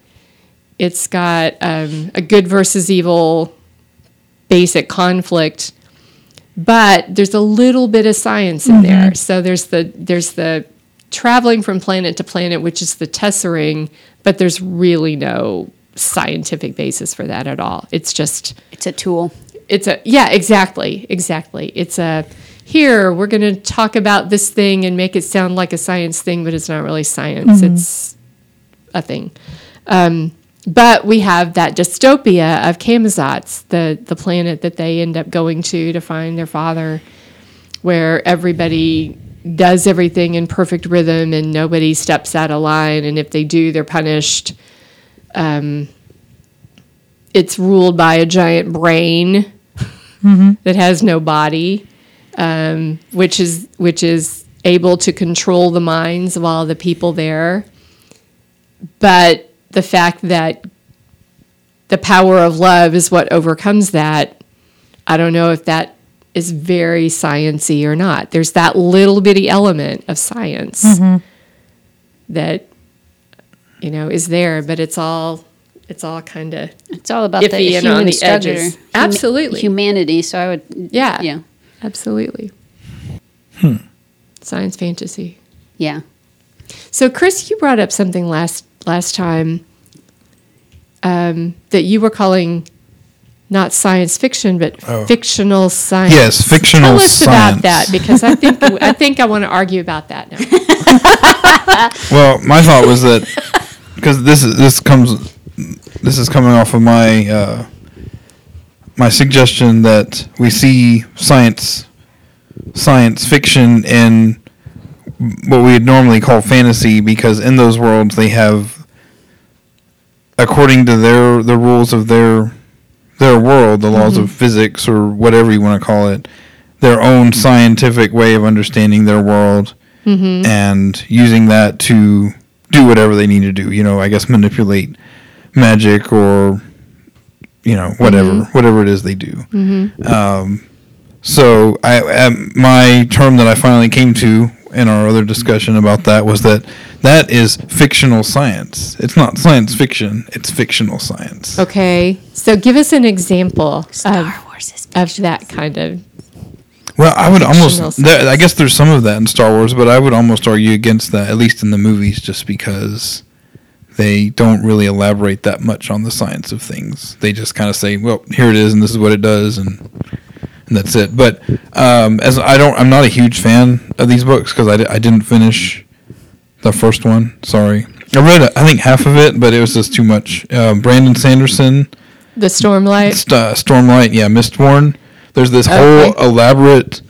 Speaker 2: It's got um, a good versus evil basic conflict, but there's a little bit of science in there. So there's the there's the traveling from planet to planet, which is the tessering, but there's really no scientific basis for that at all. It's just
Speaker 4: It's a tool.
Speaker 2: it's a yeah exactly exactly it's a here we're going to talk about this thing and make it sound like a science thing, but it's not really science. It's a thing. Um, but we have that dystopia of Camazotz, the the planet that they end up going to to find their father, where everybody does everything in perfect rhythm and nobody steps out of line, and if they do, they're punished. Um, it's ruled by a giant brain that has no body, um, which is which is able to control the minds of all the people there. But the fact that the power of love is what overcomes that, I don't know if that is very sciency or not. There's that little bitty element of science mm-hmm. that you know is there, but it's all it's all kind of
Speaker 4: It's all about the
Speaker 2: Iffy and
Speaker 4: human
Speaker 2: on the
Speaker 4: struggle.
Speaker 2: edges.
Speaker 4: Huma-
Speaker 2: Absolutely.
Speaker 4: humanity. So I would,
Speaker 2: yeah
Speaker 4: yeah,
Speaker 2: absolutely hmm. science fantasy.
Speaker 4: yeah.
Speaker 2: So, Chris, you brought up something last last time um, that you were calling not science fiction, but
Speaker 1: Oh.
Speaker 2: fictional science.
Speaker 1: Yes, fictional
Speaker 2: Tell us
Speaker 1: science.
Speaker 2: about that because I think I think I want to argue about that now.
Speaker 1: Well, my thought was that because this is this comes this is coming off of my uh, my suggestion that we see science science fiction in what we would normally call fantasy because in those worlds they have according to their the rules of their their world the laws of physics or whatever you want to call it their own scientific way of understanding their world and using that to do whatever they need to do. You know, I guess manipulate magic or you know whatever whatever it is they do. Um, so I um, my term that I finally came to in our other discussion about that was that that is fictional science. It's not science fiction. It's fictional science.
Speaker 2: Okay, so give us an example
Speaker 4: Star
Speaker 2: of,
Speaker 4: Wars is
Speaker 2: of that kind of.
Speaker 1: Well, I would almost. There, I guess there's some of that in Star Wars, but I would almost argue against that, at least in the movies, just because they don't really elaborate that much on the science of things. They just kind of say, "Well, here it is, and this is what it does," and and that's it. But um, as I don't, I'm not a huge fan of these books because I, I didn't finish the first one. Sorry, I read I think half of it, but it was just too much. Uh, Brandon Sanderson.
Speaker 2: The Stormlight.
Speaker 1: St- uh, Stormlight, yeah, Mistborn. There's this
Speaker 2: Okay.
Speaker 1: whole elaborate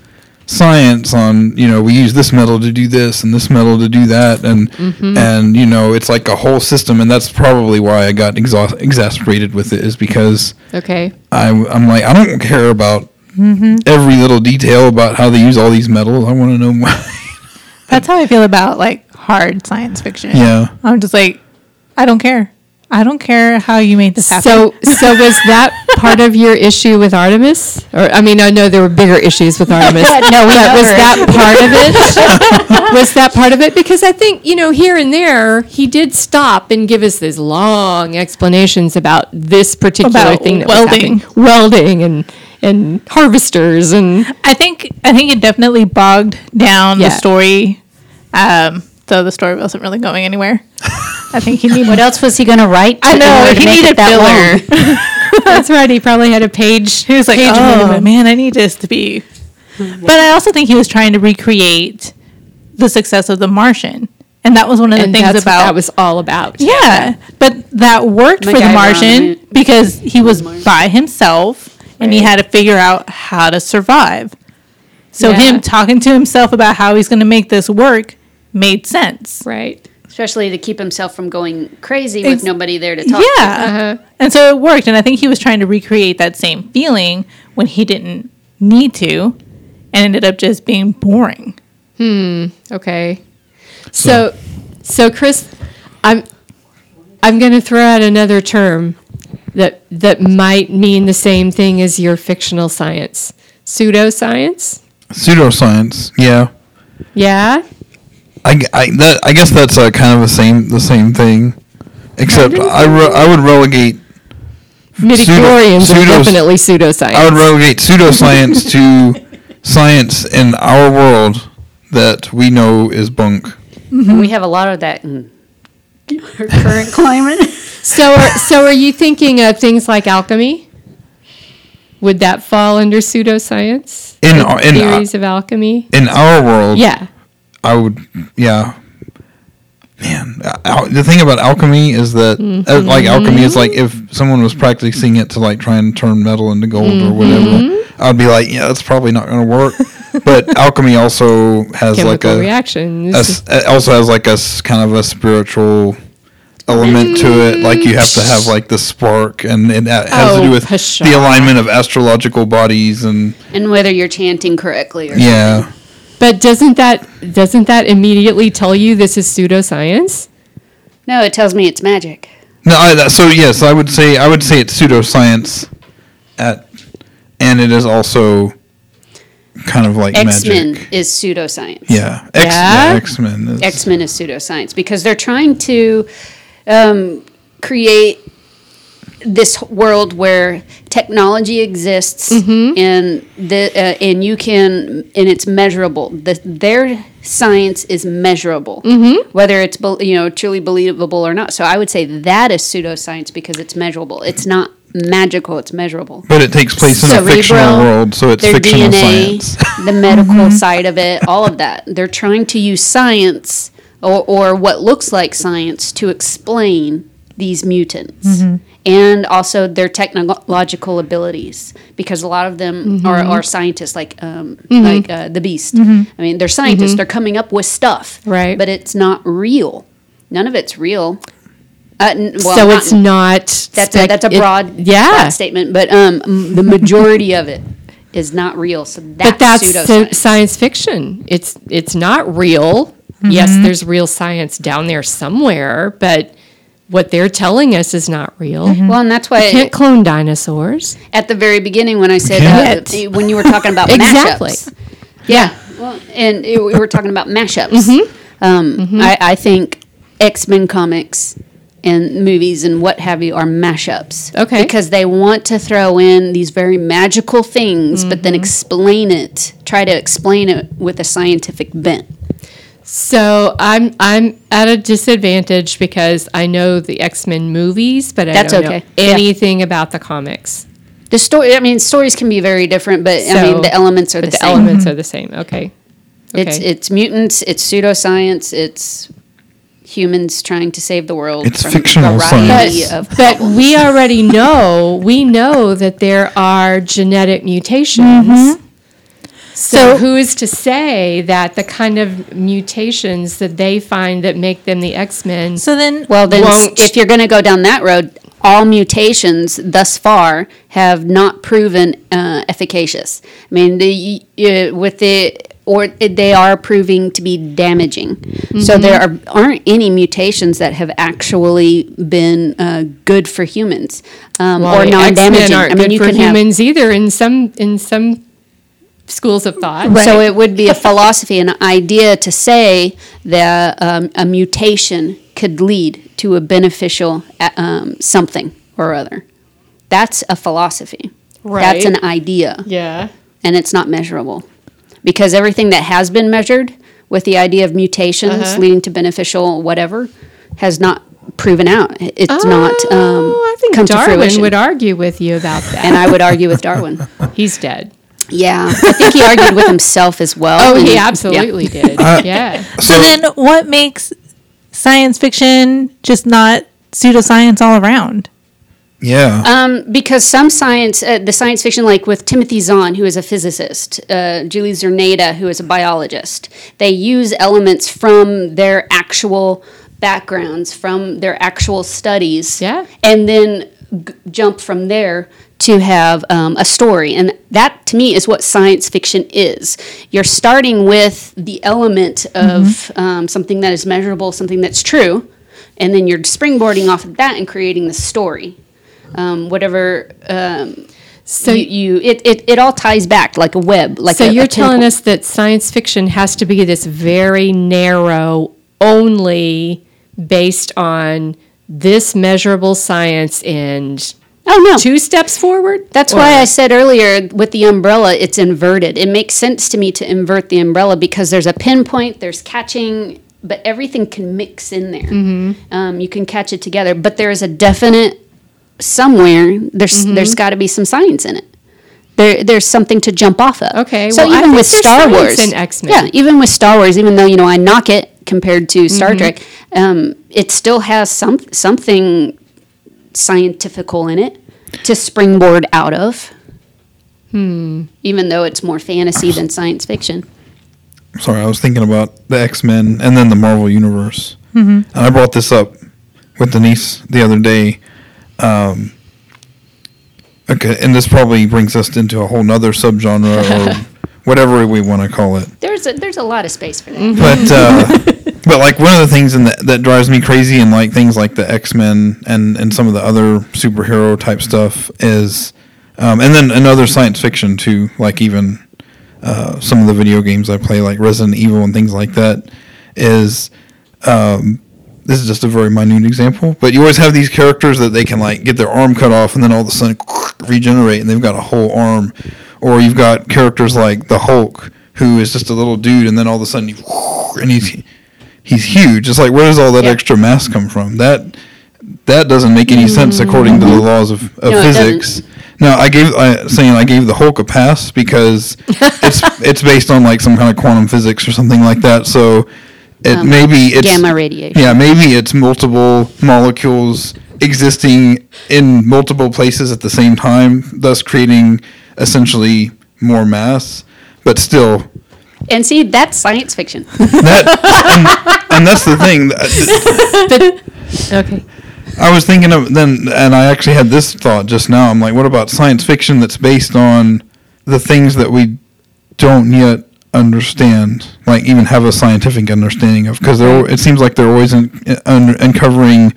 Speaker 1: science on you know we use this metal to do this and this metal to do that and
Speaker 2: Mm-hmm.
Speaker 1: and you know it's like a whole system and that's probably why I got exhaust- exasperated with it is because
Speaker 2: Okay.
Speaker 1: I I'm like I don't care about every little detail about how they use all these metals I want to know why
Speaker 3: That's how I feel about like hard science fiction.
Speaker 1: yeah
Speaker 3: I'm just like, I don't care. I don't care how you made this happen.
Speaker 2: So, so was that part of your issue with Artemis? Or I mean, I know there were bigger issues with Artemis.
Speaker 4: No, we
Speaker 2: but was that part of it? was that part of it? Because I think you know, here and there, he did stop and give us these long explanations about this particular
Speaker 3: About
Speaker 2: thing that
Speaker 3: welding.
Speaker 2: was happening, welding, and and harvesters, and
Speaker 3: I think I think it definitely bogged down
Speaker 2: Yeah.
Speaker 3: the story. Um, so the story wasn't really going anywhere. I think he needed.
Speaker 4: What else was he going to write?
Speaker 3: I know he needed
Speaker 4: that
Speaker 3: filler.
Speaker 2: that's right. He probably had a page.
Speaker 3: He was like,
Speaker 2: page
Speaker 3: "Oh man, I need this to be." But I also think he was trying to recreate the success of The Martian, and that was one of the
Speaker 2: and
Speaker 3: things
Speaker 2: that's
Speaker 3: about
Speaker 2: what that was all about.
Speaker 3: Yeah, but that worked for the Martian because he was by himself and he had to figure out how to survive. So
Speaker 2: Yeah.
Speaker 3: him talking to himself about how he's going to make this work made sense.
Speaker 2: right.
Speaker 4: Especially to keep himself from going crazy with
Speaker 3: Ex-
Speaker 4: nobody there to talk
Speaker 3: Yeah.
Speaker 4: to.
Speaker 2: Uh-huh.
Speaker 3: And so it worked and I think he was trying to recreate that same feeling when he didn't need to and ended up just being boring. Hmm.
Speaker 2: Okay. So, so Chris, I'm I'm going to throw out another term that that might mean the same thing as your fictional science. Pseudoscience?
Speaker 1: pseudoscience yeah
Speaker 2: Yeah.
Speaker 1: I, g- I- that, I guess that's uh, kind of the same the same thing except
Speaker 2: Kind of the
Speaker 1: I, re- I would relegate
Speaker 2: Midi-chlorians are
Speaker 1: pseudos-
Speaker 2: definitely pseudoscience.
Speaker 1: I would relegate pseudoscience to science in our world that we know is bunk.
Speaker 4: And we have a lot of that in our current climate.
Speaker 2: so, are, so are you thinking of things like alchemy? Would that fall under pseudoscience?
Speaker 1: In
Speaker 2: The
Speaker 1: our- in our-
Speaker 2: theories of alchemy?
Speaker 1: In our world,
Speaker 2: Yeah.
Speaker 1: I would, yeah. Man, al- the thing about alchemy is that, uh, mm-hmm. like, alchemy is like if someone was practicing it to like try and turn metal into gold or mm-hmm. whatever, I'd be like, yeah, that's probably not going to work. but alchemy also has
Speaker 2: Chemical
Speaker 1: like a,
Speaker 2: reactions.
Speaker 1: a s- it also has like a s- kind of a spiritual element to it. Mm-hmm. Like you have to have like the spark, and it ha- has to
Speaker 2: Oh,
Speaker 1: do with
Speaker 2: pshaw.
Speaker 1: the alignment of astrological bodies, and
Speaker 4: And whether you're chanting correctly or
Speaker 1: yeah.
Speaker 2: But doesn't that doesn't that immediately tell you this is pseudoscience?
Speaker 4: No, it tells me it's magic.
Speaker 1: No, I, so yes, I would say I would say it's pseudoscience, at, and it is also kind of like magic.
Speaker 4: X Men
Speaker 1: magic.
Speaker 4: is pseudoscience.
Speaker 1: Yeah, X,
Speaker 2: Yeah?
Speaker 1: yeah, X Men. is
Speaker 4: X Men is pseudoscience because they're trying to um, create this world where technology exists mm-hmm. and the uh, and you can and it's measurable. The, their science is measurable, mm-hmm. whether it's bel- you know truly believable or not. So I would say that is pseudoscience because it's measurable. It's not magical. It's measurable.
Speaker 1: But it takes place in a fictional world, so it's
Speaker 4: their
Speaker 1: fictional
Speaker 4: DNA,
Speaker 1: science.
Speaker 4: the medical mm-hmm. side of it, all of that. They're trying to use science or, or what looks like science to explain these mutants and also their technological abilities because a lot of them are, are scientists like um, like uh, the beast i mean they're scientists they're coming up with stuff
Speaker 2: Right.
Speaker 4: but it's not real none of it's real uh, n- well,
Speaker 2: so
Speaker 4: not-
Speaker 2: it's not.
Speaker 4: that's a, that's a
Speaker 2: it-
Speaker 4: broad,
Speaker 2: yeah.
Speaker 4: broad statement, but um, the majority of it is not real. So that's,
Speaker 2: but that's
Speaker 4: pseudoscience.
Speaker 2: science fiction. It's it's not real. Yes, there's real science down there somewhere, but what they're telling us is not real.
Speaker 4: well, and that's why we
Speaker 2: Can't clone dinosaurs.
Speaker 4: at the very beginning when I said uh, when you were talking about
Speaker 2: Exactly.
Speaker 4: mashups, yeah, well, and it, we were talking about mashups.
Speaker 2: Mm-hmm.
Speaker 4: Um, I, I think X Men comics and movies and what have you are mashups.
Speaker 2: Okay.
Speaker 4: because they want to throw in these very magical things, but
Speaker 2: Mm-hmm.
Speaker 4: then explain it, try to explain it with a scientific bent.
Speaker 2: So I'm I'm at a disadvantage because I know the X Men movies, but I
Speaker 4: That's
Speaker 2: don't
Speaker 4: okay.
Speaker 2: know
Speaker 4: Yeah.
Speaker 2: anything about the comics.
Speaker 4: The story, I mean, stories can be very different, but I mean, the elements are the,
Speaker 2: But the
Speaker 4: same.
Speaker 2: elements are the mm-hmm. same. Okay.
Speaker 4: It's
Speaker 2: Okay.
Speaker 4: it's mutants, it's pseudoscience, it's humans trying to save the world.
Speaker 1: It's
Speaker 4: from
Speaker 1: fictional
Speaker 4: variety
Speaker 1: science.
Speaker 4: of
Speaker 2: But we already know we know that there are genetic mutations. Mm-hmm. So, who is to say that the kind of mutations that they find that make them the X Men?
Speaker 3: So then,
Speaker 4: well, then, if you're going to go down that road, all mutations thus far have not proven uh, efficacious. I mean, the uh, with the or they are proving to be damaging. So there are aren't any mutations that have actually been uh, good for humans um,
Speaker 2: Well,
Speaker 4: or non-damaging. I mean,
Speaker 2: good
Speaker 4: you
Speaker 2: for
Speaker 4: can have
Speaker 2: humans either in some in some schools of thought.
Speaker 4: So it would be a philosophy, an idea to say that um, a mutation could lead to a beneficial uh, um, something or other. That's a philosophy.
Speaker 2: Right.
Speaker 4: That's an idea,
Speaker 2: Yeah.
Speaker 4: and it's not measurable because everything that has been measured with the idea of mutations
Speaker 2: Uh-huh.
Speaker 4: leading to beneficial whatever has not proven out. It's not um,
Speaker 2: Oh, I think
Speaker 4: come to
Speaker 2: Darwin
Speaker 4: fruition.
Speaker 2: would argue with you about that.
Speaker 4: and I would argue with Darwin.
Speaker 2: He's dead.
Speaker 4: Yeah, I think he argued with himself as well.
Speaker 2: Oh,
Speaker 4: and-
Speaker 2: he
Speaker 4: yeah.
Speaker 2: absolutely did.
Speaker 1: Uh,
Speaker 2: yeah.
Speaker 3: so then, what makes science fiction just not pseudoscience all around?
Speaker 1: yeah.
Speaker 4: Um, because some science, uh, the science fiction, like with Timothy Zahn, who is a physicist, uh, Julie Czerneda, who is a biologist, they use elements from their actual backgrounds, from their actual studies,
Speaker 2: Yeah.
Speaker 4: and then g- jump from there to have um, a story. And that, to me, is what science fiction is. You're starting with the element of um, something that is measurable, something that's true, and then you're springboarding off of that and creating the story um, whatever um,
Speaker 2: So
Speaker 4: you, you it, it, it all ties back like a web like
Speaker 2: So
Speaker 4: a, a
Speaker 2: you're telling us that science fiction has to be this very narrow, only based on this measurable science and
Speaker 4: oh no
Speaker 2: two steps forward?
Speaker 4: that's
Speaker 2: Or-
Speaker 4: why i said earlier with the umbrella it's inverted it makes sense to me to invert the umbrella because there's a pinpoint there's catching but everything can mix in there
Speaker 2: Mm-hmm.
Speaker 4: um, you can catch it together but there is a definite somewhere there's
Speaker 2: Mm-hmm.
Speaker 4: there's got to be some science in it there there's something to jump off of.
Speaker 2: Okay,
Speaker 4: so
Speaker 2: well,
Speaker 4: even with Star Wars
Speaker 2: in X-Men.
Speaker 4: yeah, even with Star Wars, even though you know I knock it compared to Star
Speaker 2: Mm-hmm.
Speaker 4: Trek, um, it still has some something scientifical in it to springboard out of. Hmm. Even though it's more fantasy than science fiction.
Speaker 1: Sorry, I was thinking about the X Men and then the Marvel Universe. Mm-hmm. And I brought this up with Denise the other day. Um, okay, and this probably brings us into a whole nother subgenre or whatever we want to call it.
Speaker 4: There's a, there's a lot of space for that.
Speaker 1: But uh, but like one of the things in that that drives me crazy and like things like the X Men and and some of the other superhero type stuff is, um, and then another science fiction too, like even uh, some of the video games I play, like Resident Evil and things like that, is. Um, this is just a very minute example, but you always have these characters that they can like get their arm cut off and then all of a sudden regenerate and they've got a whole arm, or you've got characters like the Hulk who is just a little dude and then all of a sudden he, and he's he's huge. It's like where does all that extra mass come from? That that doesn't make any sense according to the laws of, of
Speaker 4: No,
Speaker 1: physics. Now I gave I saying I gave the Hulk a pass because it's it's based on like some kind of quantum physics or something like that. So it
Speaker 4: Um,
Speaker 1: maybe it's
Speaker 4: gamma radiation.
Speaker 1: Yeah, maybe it's multiple molecules existing in multiple places at the same time, thus creating essentially more mass. But still,
Speaker 4: And see, that's science fiction.
Speaker 1: that and, and that's the thing.
Speaker 2: Okay.
Speaker 1: I was thinking of then, and I actually had this thought just now. I'm like, what about science fiction that's based on the things that we don't yet understand, like even have a scientific understanding of? Because it seems like they're always in, un, uncovering,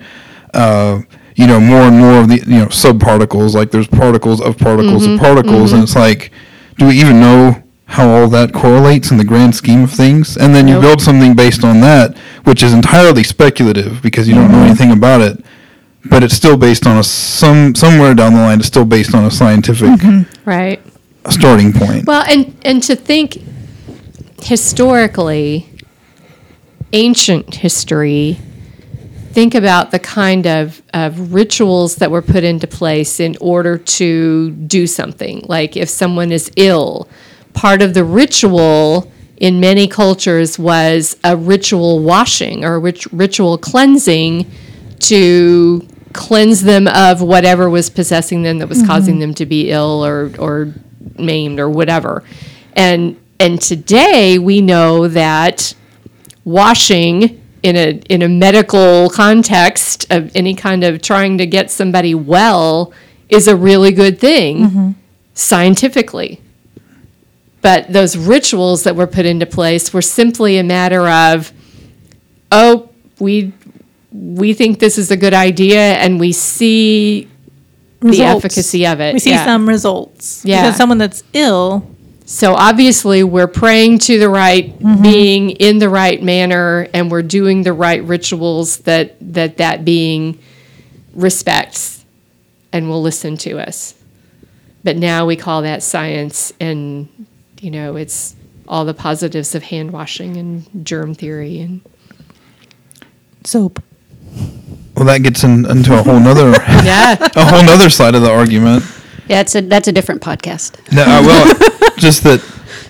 Speaker 1: uh, you know, more and more of the you know subparticles. Like there's particles of particles of particles, and it's like, do we even know? How all that correlates in the grand scheme of things, and then you
Speaker 2: Nope.
Speaker 1: build something based on that, which is entirely speculative because you don't know mm-hmm. anything about it but it's still based on a some somewhere down the line it's still based on a scientific mm-hmm.
Speaker 2: Right.
Speaker 1: starting point
Speaker 2: Well, and and to think historically, ancient history, think about the kind of, of rituals that were put into place in order to do something. Like if someone is ill, part of the ritual in many cultures was a ritual washing or rit- ritual cleansing to cleanse them of whatever was possessing them that was mm-hmm. causing them to be ill or or maimed or whatever. And and today we know that washing in a in a medical context of any kind of trying to get somebody well is a really good thing mm-hmm. scientifically. But those rituals that were put into place were simply a matter of oh, we we think this is a good idea and we see the efficacy of it.
Speaker 3: We see
Speaker 2: Yeah.
Speaker 3: some results.
Speaker 2: Yeah.
Speaker 3: Because someone that's ill,
Speaker 2: So obviously, we're praying to the right mm-hmm. being in the right manner, and we're doing the right rituals that that that being respects, and will listen to us. But now we call that science, and you know, it's all the positives of hand washing and germ theory, and
Speaker 3: soap.
Speaker 1: well that gets in, into a whole nother
Speaker 2: yeah,
Speaker 1: a whole nother side of the argument.
Speaker 4: Yeah, it's a, that's a different podcast.
Speaker 1: no, uh, well just that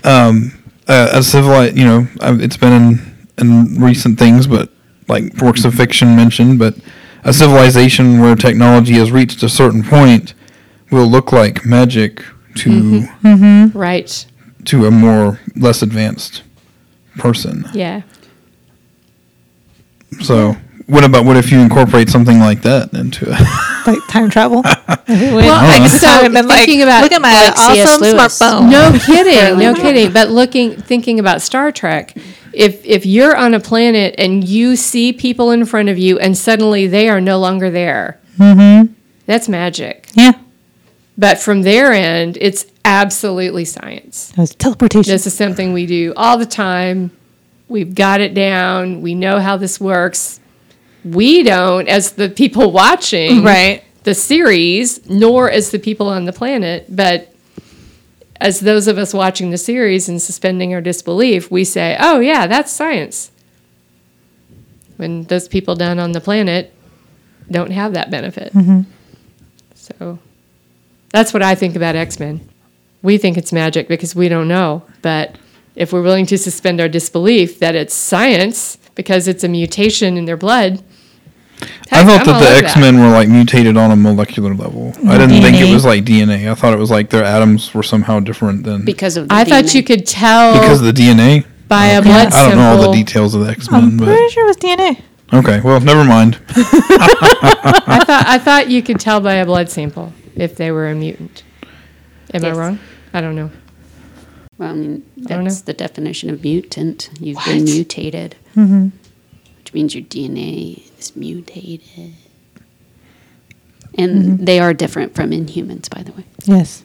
Speaker 1: um uh, a civilized you know uh, it's been in in recent things but like works of fiction mentioned but a civilization where technology has reached a certain point will look like magic to
Speaker 2: right,
Speaker 1: to a more less advanced person
Speaker 2: yeah.
Speaker 1: So, what about what if you incorporate something like that into it?
Speaker 3: Like time travel. well,
Speaker 2: Well,
Speaker 3: like,
Speaker 2: so
Speaker 3: and like,
Speaker 2: thinking about-
Speaker 3: look at my
Speaker 4: like
Speaker 3: awesome smartphone.
Speaker 2: No kidding, no kidding. But looking, thinking about Star Trek, if if you're on a planet and you see people in front of you and suddenly they are no longer there, mm-hmm. that's magic.
Speaker 3: Yeah.
Speaker 2: But from their end, it's absolutely science.
Speaker 3: Teleportation.
Speaker 2: This is something we do all the time. We've got it down. We know how this works. We don't, as the people watching
Speaker 3: right.
Speaker 2: the series, nor as the people on the planet, but as those of us watching the series and suspending our disbelief, we say, oh, yeah, that's science. When those people down on the planet don't have that benefit. Mm-hmm. So that's what I think about X Men. We think it's magic because we don't know. But if we're willing to suspend our disbelief that it's science because it's a mutation in their blood,
Speaker 1: I thought
Speaker 2: I'm
Speaker 1: that the X Men were like mutated on a molecular level. I didn't think it was like DNA. I thought it was like their atoms were somehow different than
Speaker 4: because of the
Speaker 2: I thought you could tell
Speaker 1: because of the DNA.
Speaker 2: by a blood
Speaker 1: I don't know all the details of the X
Speaker 3: I'm
Speaker 1: Men, but
Speaker 3: pretty sure it was DNA.
Speaker 1: okay. Well, never mind.
Speaker 2: I thought I thought you could tell by a blood sample if they were a mutant. Am
Speaker 4: Yes.
Speaker 2: I wrong? I don't know.
Speaker 4: Well, I mean, that's
Speaker 2: know.
Speaker 4: the definition of mutant. You've been
Speaker 2: What?
Speaker 4: mutated, mm-hmm. which means your DNA is mutated. And mm-hmm. they are different from Inhumans, by the way.
Speaker 3: Yes.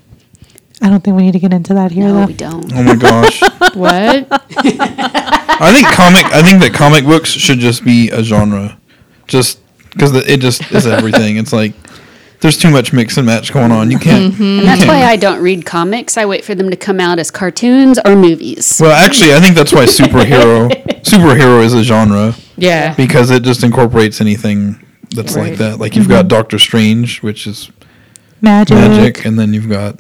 Speaker 3: I don't think we need to get into that here,
Speaker 4: No,
Speaker 3: though.
Speaker 4: we don't.
Speaker 1: Oh my gosh.
Speaker 2: What?
Speaker 1: I think comic. I think that comic books should just be a genre, just because it just is everything. It's like there's too much mix and match going on. You can't.
Speaker 4: And that's why I don't read comics. I wait for them to come out as cartoons or movies.
Speaker 1: Well, actually, I think that's why superhero superhero is a genre
Speaker 2: Yeah.
Speaker 1: because it just incorporates anything that's like that. Like you've got Doctor Strange, which is
Speaker 3: Magic.
Speaker 1: magic, and then you've got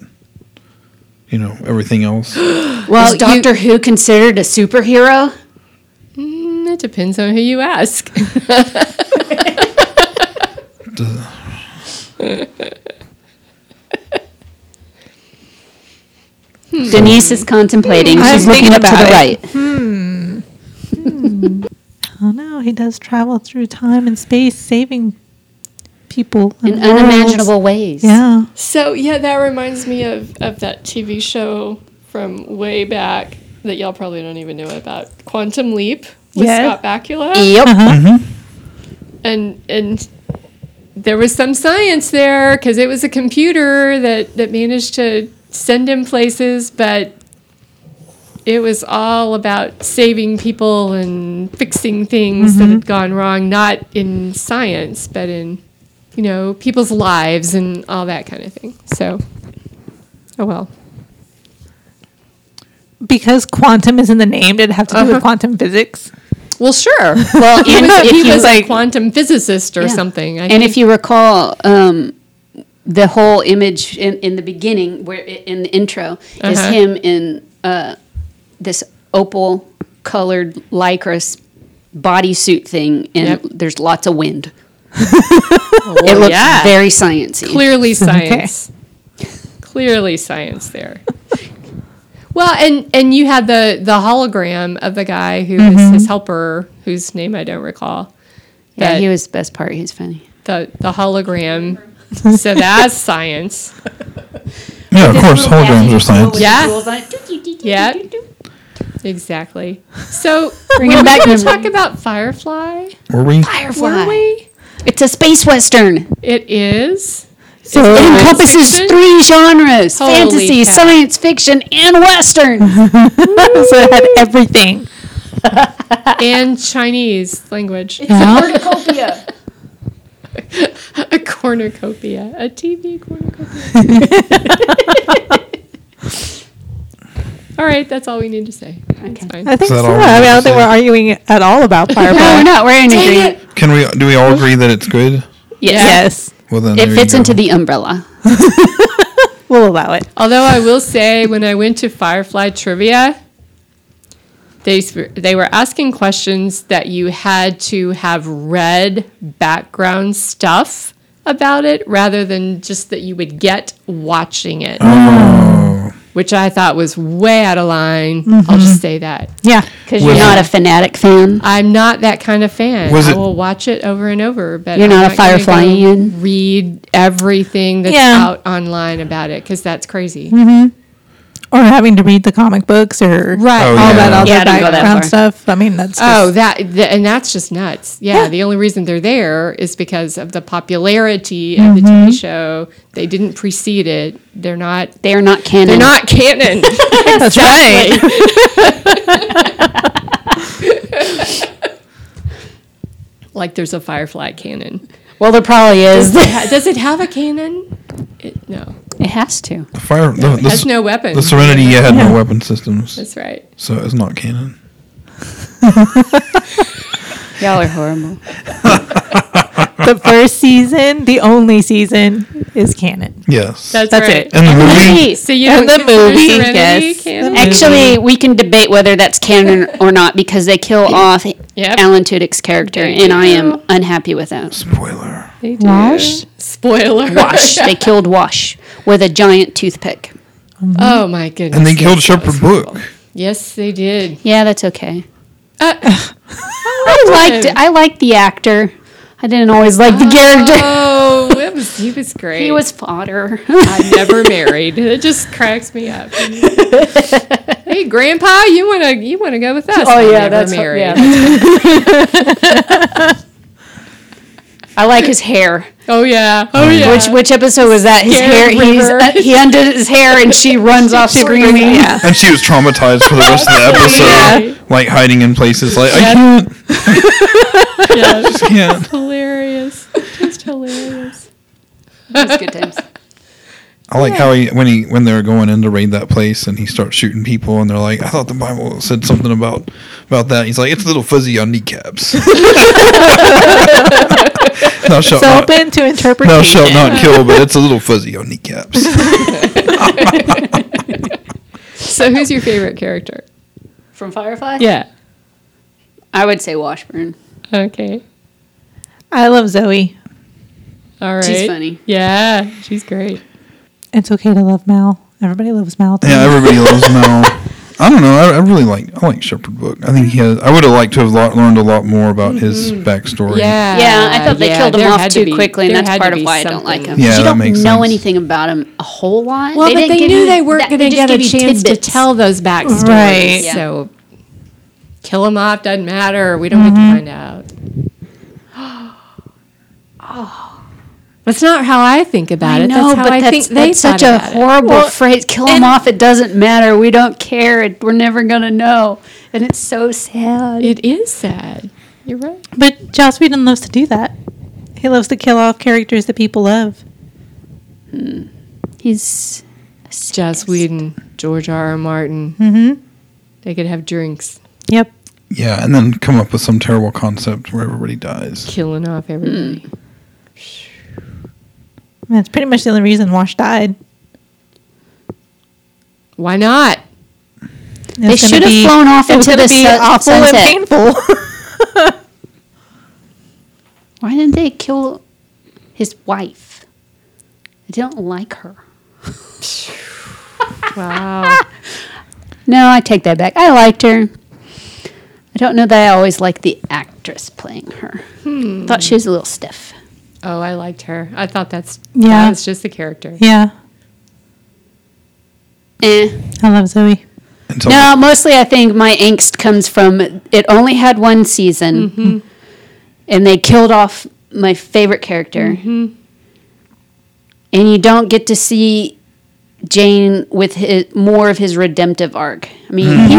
Speaker 1: you know everything else.
Speaker 4: Well,
Speaker 2: Is
Speaker 4: Doctor
Speaker 2: Doctor
Speaker 4: Who considered a superhero?
Speaker 2: Mm, It depends on who you ask.
Speaker 4: Denise is contemplating. Hmm.
Speaker 3: I'm
Speaker 4: She's looking up to the
Speaker 3: about
Speaker 4: right. Hmm. Hmm.
Speaker 3: Oh no, he does travel through time and space, saving people
Speaker 4: In
Speaker 3: worlds.
Speaker 4: unimaginable ways.
Speaker 3: Yeah.
Speaker 2: So yeah, that reminds me of, of that TV show from way back that y'all probably don't even know about, Quantum Leap with
Speaker 3: Yeah.
Speaker 2: Scott Bakula.
Speaker 4: Yep.
Speaker 3: Uh-huh. Mm-hmm.
Speaker 2: and and there was some science there because it was a computer that that managed to send him places, but it was all about saving people and fixing things that had gone wrong, not in science, but in you know people's lives and all that kind of thing. So, oh well.
Speaker 3: Because quantum is in the name, did it have to do
Speaker 2: Uh-huh.
Speaker 3: with quantum physics?
Speaker 2: Well, sure.
Speaker 4: Well,
Speaker 2: He
Speaker 4: and
Speaker 2: was,
Speaker 4: if
Speaker 2: he was
Speaker 3: like-
Speaker 2: a quantum physicist or
Speaker 4: Yeah.
Speaker 2: something. I
Speaker 4: and if you recall, um, the whole image in, in the beginning, where in the intro, is
Speaker 2: Uh-huh.
Speaker 4: him in uh, this opal colored lycra bodysuit thing, and
Speaker 2: Yep.
Speaker 4: there's lots of wind.
Speaker 2: Well,
Speaker 4: it looks
Speaker 2: yeah.
Speaker 4: very sciencey.
Speaker 2: clearly science. clearly science there. Well, and and you had the the hologram of the guy who was his helper, whose name I don't recall.
Speaker 4: Yeah, he was the best part. He was funny.
Speaker 2: the the hologram. so that's science.
Speaker 1: Yeah, of course, holograms are science.
Speaker 2: Yeah. Yeah. Exactly. So
Speaker 4: Bring it
Speaker 2: we
Speaker 4: back
Speaker 2: gonna
Speaker 4: to-
Speaker 2: talk about Firefly.
Speaker 1: Were we?
Speaker 4: Firefly.
Speaker 2: Were we?
Speaker 4: It's a space western.
Speaker 2: It is.
Speaker 3: So
Speaker 4: It encompasses
Speaker 2: fiction?
Speaker 4: three genres:
Speaker 2: Holy
Speaker 4: fantasy,
Speaker 2: cow.
Speaker 4: science fiction, and western.
Speaker 3: so it had everything.
Speaker 2: And Chinese language.
Speaker 3: It's yeah.
Speaker 4: A cornucopia.
Speaker 2: A cornucopia. A TV cornucopia. all right, that's all we need to say. That's fine.
Speaker 3: I think so. I, mean, I don't think we're arguing at all about
Speaker 4: No, we're not. We're in agreement.
Speaker 1: Can we? Do we all agree that it's good?
Speaker 3: yes.
Speaker 1: Well, then
Speaker 4: It fits into the umbrella.
Speaker 3: We'll allow it.
Speaker 2: Although I will say, when I went to Firefly trivia, they they were asking questions that you had to have read background stuff about it, rather than just that you would get watching it,
Speaker 1: Oh.
Speaker 2: which I thought was way out of line. I'll mm-hmm. just say that.
Speaker 3: Yeah.
Speaker 4: Because you're not
Speaker 1: it-
Speaker 4: a fanatic fan.
Speaker 2: I'm not that kind of fan.
Speaker 1: Was
Speaker 2: I
Speaker 1: it-
Speaker 2: will watch it over and over, but
Speaker 4: You're
Speaker 2: I'm
Speaker 4: not a
Speaker 2: gonna? Read everything that's
Speaker 3: Yeah.
Speaker 2: out online about it because that's crazy. Mm-hmm.
Speaker 3: Or having to read the comic books or
Speaker 2: Right.
Speaker 1: Oh,
Speaker 3: all
Speaker 1: yeah.
Speaker 3: that other
Speaker 4: Yeah, I that
Speaker 3: background stuff. I mean, that's just,
Speaker 2: Oh, that th- and that's just nuts. Yeah,
Speaker 3: Yeah.
Speaker 2: the only reason they're there is because of the popularity of the
Speaker 3: Mm-hmm.
Speaker 2: TV show. They didn't precede it. They're not.
Speaker 4: They are not canon.
Speaker 2: They're not canon.
Speaker 3: that's right.
Speaker 2: like there's a Firefly canon.
Speaker 4: Well, there probably is.
Speaker 2: Ha- Does it have a canon? It, no,
Speaker 4: it has to.
Speaker 1: The fire. The,
Speaker 2: it
Speaker 1: the,
Speaker 2: has no weapon.
Speaker 1: the Serenity yeah, had no weapon systems,
Speaker 2: That's right.
Speaker 1: so it's not canon.
Speaker 4: Y'all are horrible.
Speaker 3: the first season, the only season, is canon.
Speaker 1: Yes.
Speaker 2: That's,
Speaker 3: That's
Speaker 2: right.
Speaker 3: it.
Speaker 1: and the movie.
Speaker 2: So you
Speaker 3: And the movie, yes.
Speaker 2: canon?
Speaker 4: Actually, we can debate whether that's canon or not because they kill off
Speaker 2: Yep.
Speaker 4: Alan Tudyk's character,
Speaker 2: There
Speaker 4: and
Speaker 2: you
Speaker 4: I am unhappy with that.
Speaker 1: Spoiler.
Speaker 2: They do.
Speaker 3: Wash?
Speaker 2: Spoiler.
Speaker 4: Wash. they killed Wash with a giant toothpick.
Speaker 2: Oh my goodness.
Speaker 1: And they killed
Speaker 2: that
Speaker 1: Shepherd Book.
Speaker 2: Yes, they did.
Speaker 4: Yeah, that's okay.
Speaker 2: Uh,
Speaker 4: I liked I liked the actor. I didn't always like the character.
Speaker 2: Oh, it was, he was great.
Speaker 4: He was fodder.
Speaker 2: I'm never married. It just cracks me up. hey, Grandpa, you wanna you wanna go with us?
Speaker 4: Oh,
Speaker 2: I'm
Speaker 4: yeah,
Speaker 2: never
Speaker 4: that's-
Speaker 2: married.
Speaker 4: yeah, I like his hair.
Speaker 2: Oh yeah. Oh yeah.
Speaker 4: Which which episode was that? His hair.
Speaker 2: Scared
Speaker 4: He's, uh, he undid his hair and she runs off screaming.
Speaker 3: Yeah.
Speaker 1: And she was traumatized for the rest of the episode,
Speaker 2: Yeah.
Speaker 1: like hiding in places. Like I can't,
Speaker 2: yeah, Just
Speaker 1: can't.
Speaker 2: hilarious. Just hilarious.
Speaker 4: It was good times.
Speaker 1: I like how he when he when they're going in to raid that place and he starts shooting people and they're like, I thought the Bible said something about about that. He's like, it's a little fuzzy on kneecaps. thou shalt
Speaker 3: So
Speaker 1: not,
Speaker 3: open to
Speaker 1: thou
Speaker 3: interpretation.
Speaker 1: shalt not kill, but it's a little fuzzy on kneecaps.
Speaker 2: So, who's your favorite character?
Speaker 4: From Firefly?
Speaker 2: Yeah.
Speaker 4: I would say Washburne.
Speaker 2: Okay.
Speaker 3: I love Zoe.
Speaker 2: All right.
Speaker 4: She's funny.
Speaker 2: Yeah, she's great.
Speaker 3: It's okay to love Mal. Everybody loves Mal. too.
Speaker 1: yeah, everybody loves Mel. I don't know. I, I really like I like Shepherd Book. I think he has. I would have liked to have lo- learned a lot more about his mm-hmm. backstory.
Speaker 2: Yeah.
Speaker 4: Yeah, I thought they
Speaker 2: yeah,
Speaker 4: killed him off
Speaker 2: had to
Speaker 4: too
Speaker 2: be-
Speaker 4: quickly, and that's part
Speaker 2: to
Speaker 4: of
Speaker 2: be
Speaker 4: why I don't like him.
Speaker 1: Yeah,
Speaker 4: you
Speaker 1: that
Speaker 4: don't
Speaker 1: makes
Speaker 4: know
Speaker 1: sense.
Speaker 4: anything about him a whole lot.
Speaker 2: Well, but
Speaker 4: didn't
Speaker 2: they
Speaker 4: give
Speaker 2: knew
Speaker 4: you
Speaker 2: they weren't going to
Speaker 4: just
Speaker 2: get a
Speaker 4: give you
Speaker 2: chance to tell those backstories.
Speaker 3: Right.
Speaker 4: Yeah.
Speaker 2: So kill him off doesn't matter. We don't get to mm-hmm. find out. oh. That's not how I think about
Speaker 4: I
Speaker 2: it.
Speaker 4: know,
Speaker 2: that's how
Speaker 4: but
Speaker 2: I
Speaker 4: that's,
Speaker 2: think they
Speaker 4: that's such a horrible
Speaker 3: Well,
Speaker 4: phrase. Kill
Speaker 3: them
Speaker 4: off. It doesn't matter. We don't care. It, we're never gonna know, and it's so sad.
Speaker 2: It is sad. You're right.
Speaker 3: But Joss Whedon loves to do that. He loves to kill off characters that people love.
Speaker 4: He's
Speaker 2: Joss Whedon, George R. R. Martin.
Speaker 3: Mm-hmm.
Speaker 2: They could have drinks,
Speaker 3: Yep.
Speaker 1: Yeah, and then come up with some terrible concept where everybody dies.
Speaker 2: killing off everybody.
Speaker 3: That's pretty much the only reason Wash died.
Speaker 2: Why not?
Speaker 4: They should have flown off into the
Speaker 3: be
Speaker 4: sun-
Speaker 3: awful
Speaker 4: sunset.
Speaker 3: and painful.
Speaker 4: Why didn't they kill his wife? I don't like her.
Speaker 2: Wow.
Speaker 4: No, I take that back. I liked her. I don't know that I always liked the actress playing her. Hmm. Thought she was a little stiff.
Speaker 2: Oh, I liked her. I thought that's
Speaker 3: Yeah.
Speaker 2: that was just the character.
Speaker 3: yeah,
Speaker 4: Eh.
Speaker 3: I love Zoe.
Speaker 1: Until
Speaker 4: No, mostly I think my angst comes from it only had one season, mm-hmm. and they killed off my favorite character, mm-hmm. and you don't get to see Jayne with his, more of his redemptive arc. I mean, mm-hmm. he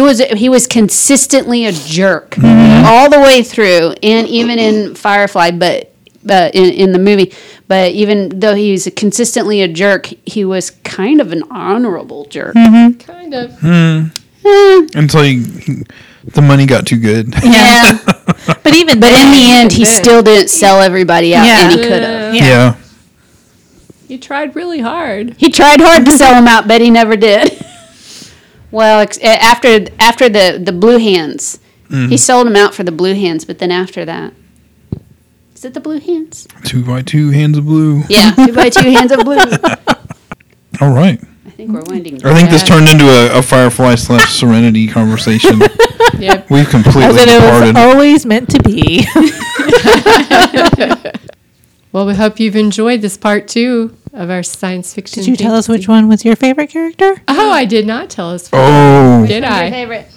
Speaker 4: was a, he was he was consistently a jerk all the way through, and even in Firefly, but. But in, in the movie, but even though he's consistently a jerk, he was kind of an honorable jerk. Mm-hmm.
Speaker 2: Kind of. Hmm. Eh.
Speaker 1: until he, he- the money got too good.
Speaker 4: Yeah.
Speaker 3: But even
Speaker 4: But in the end, he
Speaker 3: then-
Speaker 4: still didn't sell everybody out,
Speaker 3: Yeah.
Speaker 4: and he could have.
Speaker 3: Yeah.
Speaker 1: yeah.
Speaker 2: You tried really hard.
Speaker 4: He tried hard to sell them out, but he never did. well, ex- eh, after after the the blue hands, mm-hmm. he sold them out for the blue hands. But then after that, is it the blue hands?
Speaker 1: Two by two hands of blue.
Speaker 4: Yeah, two by two hands of blue.
Speaker 1: All right.
Speaker 4: I think we're winding.
Speaker 1: I think this turned into a, a Firefly slash Serenity conversation.
Speaker 2: Yep.
Speaker 1: We've completely
Speaker 3: As
Speaker 1: completely
Speaker 3: it was
Speaker 1: departed.
Speaker 3: always meant to be.
Speaker 2: Well, we hope you've enjoyed this part two of our science fiction.
Speaker 3: Did you tell us which one was your favorite character?
Speaker 2: Oh, I did not tell us.
Speaker 1: Oh,
Speaker 2: Did
Speaker 4: Your
Speaker 2: I?
Speaker 4: favorite?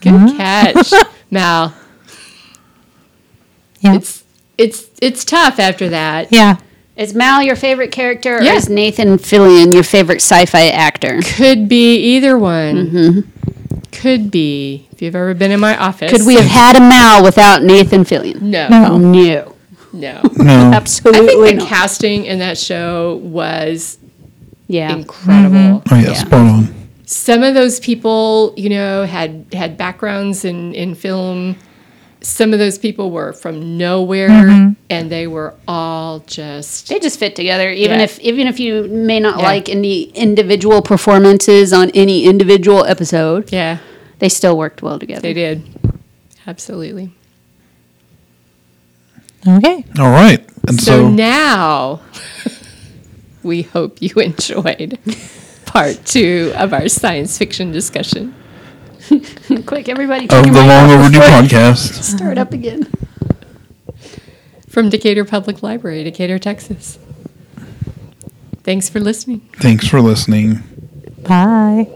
Speaker 2: Good hmm? catch, Mal.
Speaker 3: Yeah.
Speaker 2: It's it's it's tough after that.
Speaker 3: yeah.
Speaker 4: Is Mal your favorite character, or is Nathan Fillion your favorite sci-fi actor?
Speaker 2: Could be either one. Mm-hmm. Could be. If you've ever been in my office.
Speaker 4: Could we have had a Mal without Nathan Fillion?
Speaker 2: No.
Speaker 3: No.
Speaker 4: Oh, no,
Speaker 2: No.
Speaker 1: no.
Speaker 2: I
Speaker 4: absolutely
Speaker 2: think the
Speaker 4: not.
Speaker 2: casting in that show was
Speaker 4: yeah.
Speaker 2: incredible. Mm-hmm.
Speaker 1: Oh, yeah,
Speaker 4: Yeah.
Speaker 1: spot on.
Speaker 2: Some of those people, you know, had had backgrounds in in film some of those people were from nowhere mm-hmm. and they were all just
Speaker 4: They just fit together, even
Speaker 2: Yeah.
Speaker 4: if even if you may not
Speaker 2: Yeah.
Speaker 4: like any individual performances on any individual episode.
Speaker 2: yeah,
Speaker 4: They still worked well together.
Speaker 2: they did. Absolutely.
Speaker 3: Okay.
Speaker 1: All right. And
Speaker 2: So,
Speaker 1: so,
Speaker 2: now we hope you enjoyed part two of our science fiction discussion.
Speaker 4: Quick, everybody,
Speaker 1: of the Long Overdue podcast.
Speaker 4: Start up again.
Speaker 2: From Decatur Public Library, Decatur, Texas. Thanks for listening.
Speaker 1: Thanks for listening.
Speaker 3: Bye.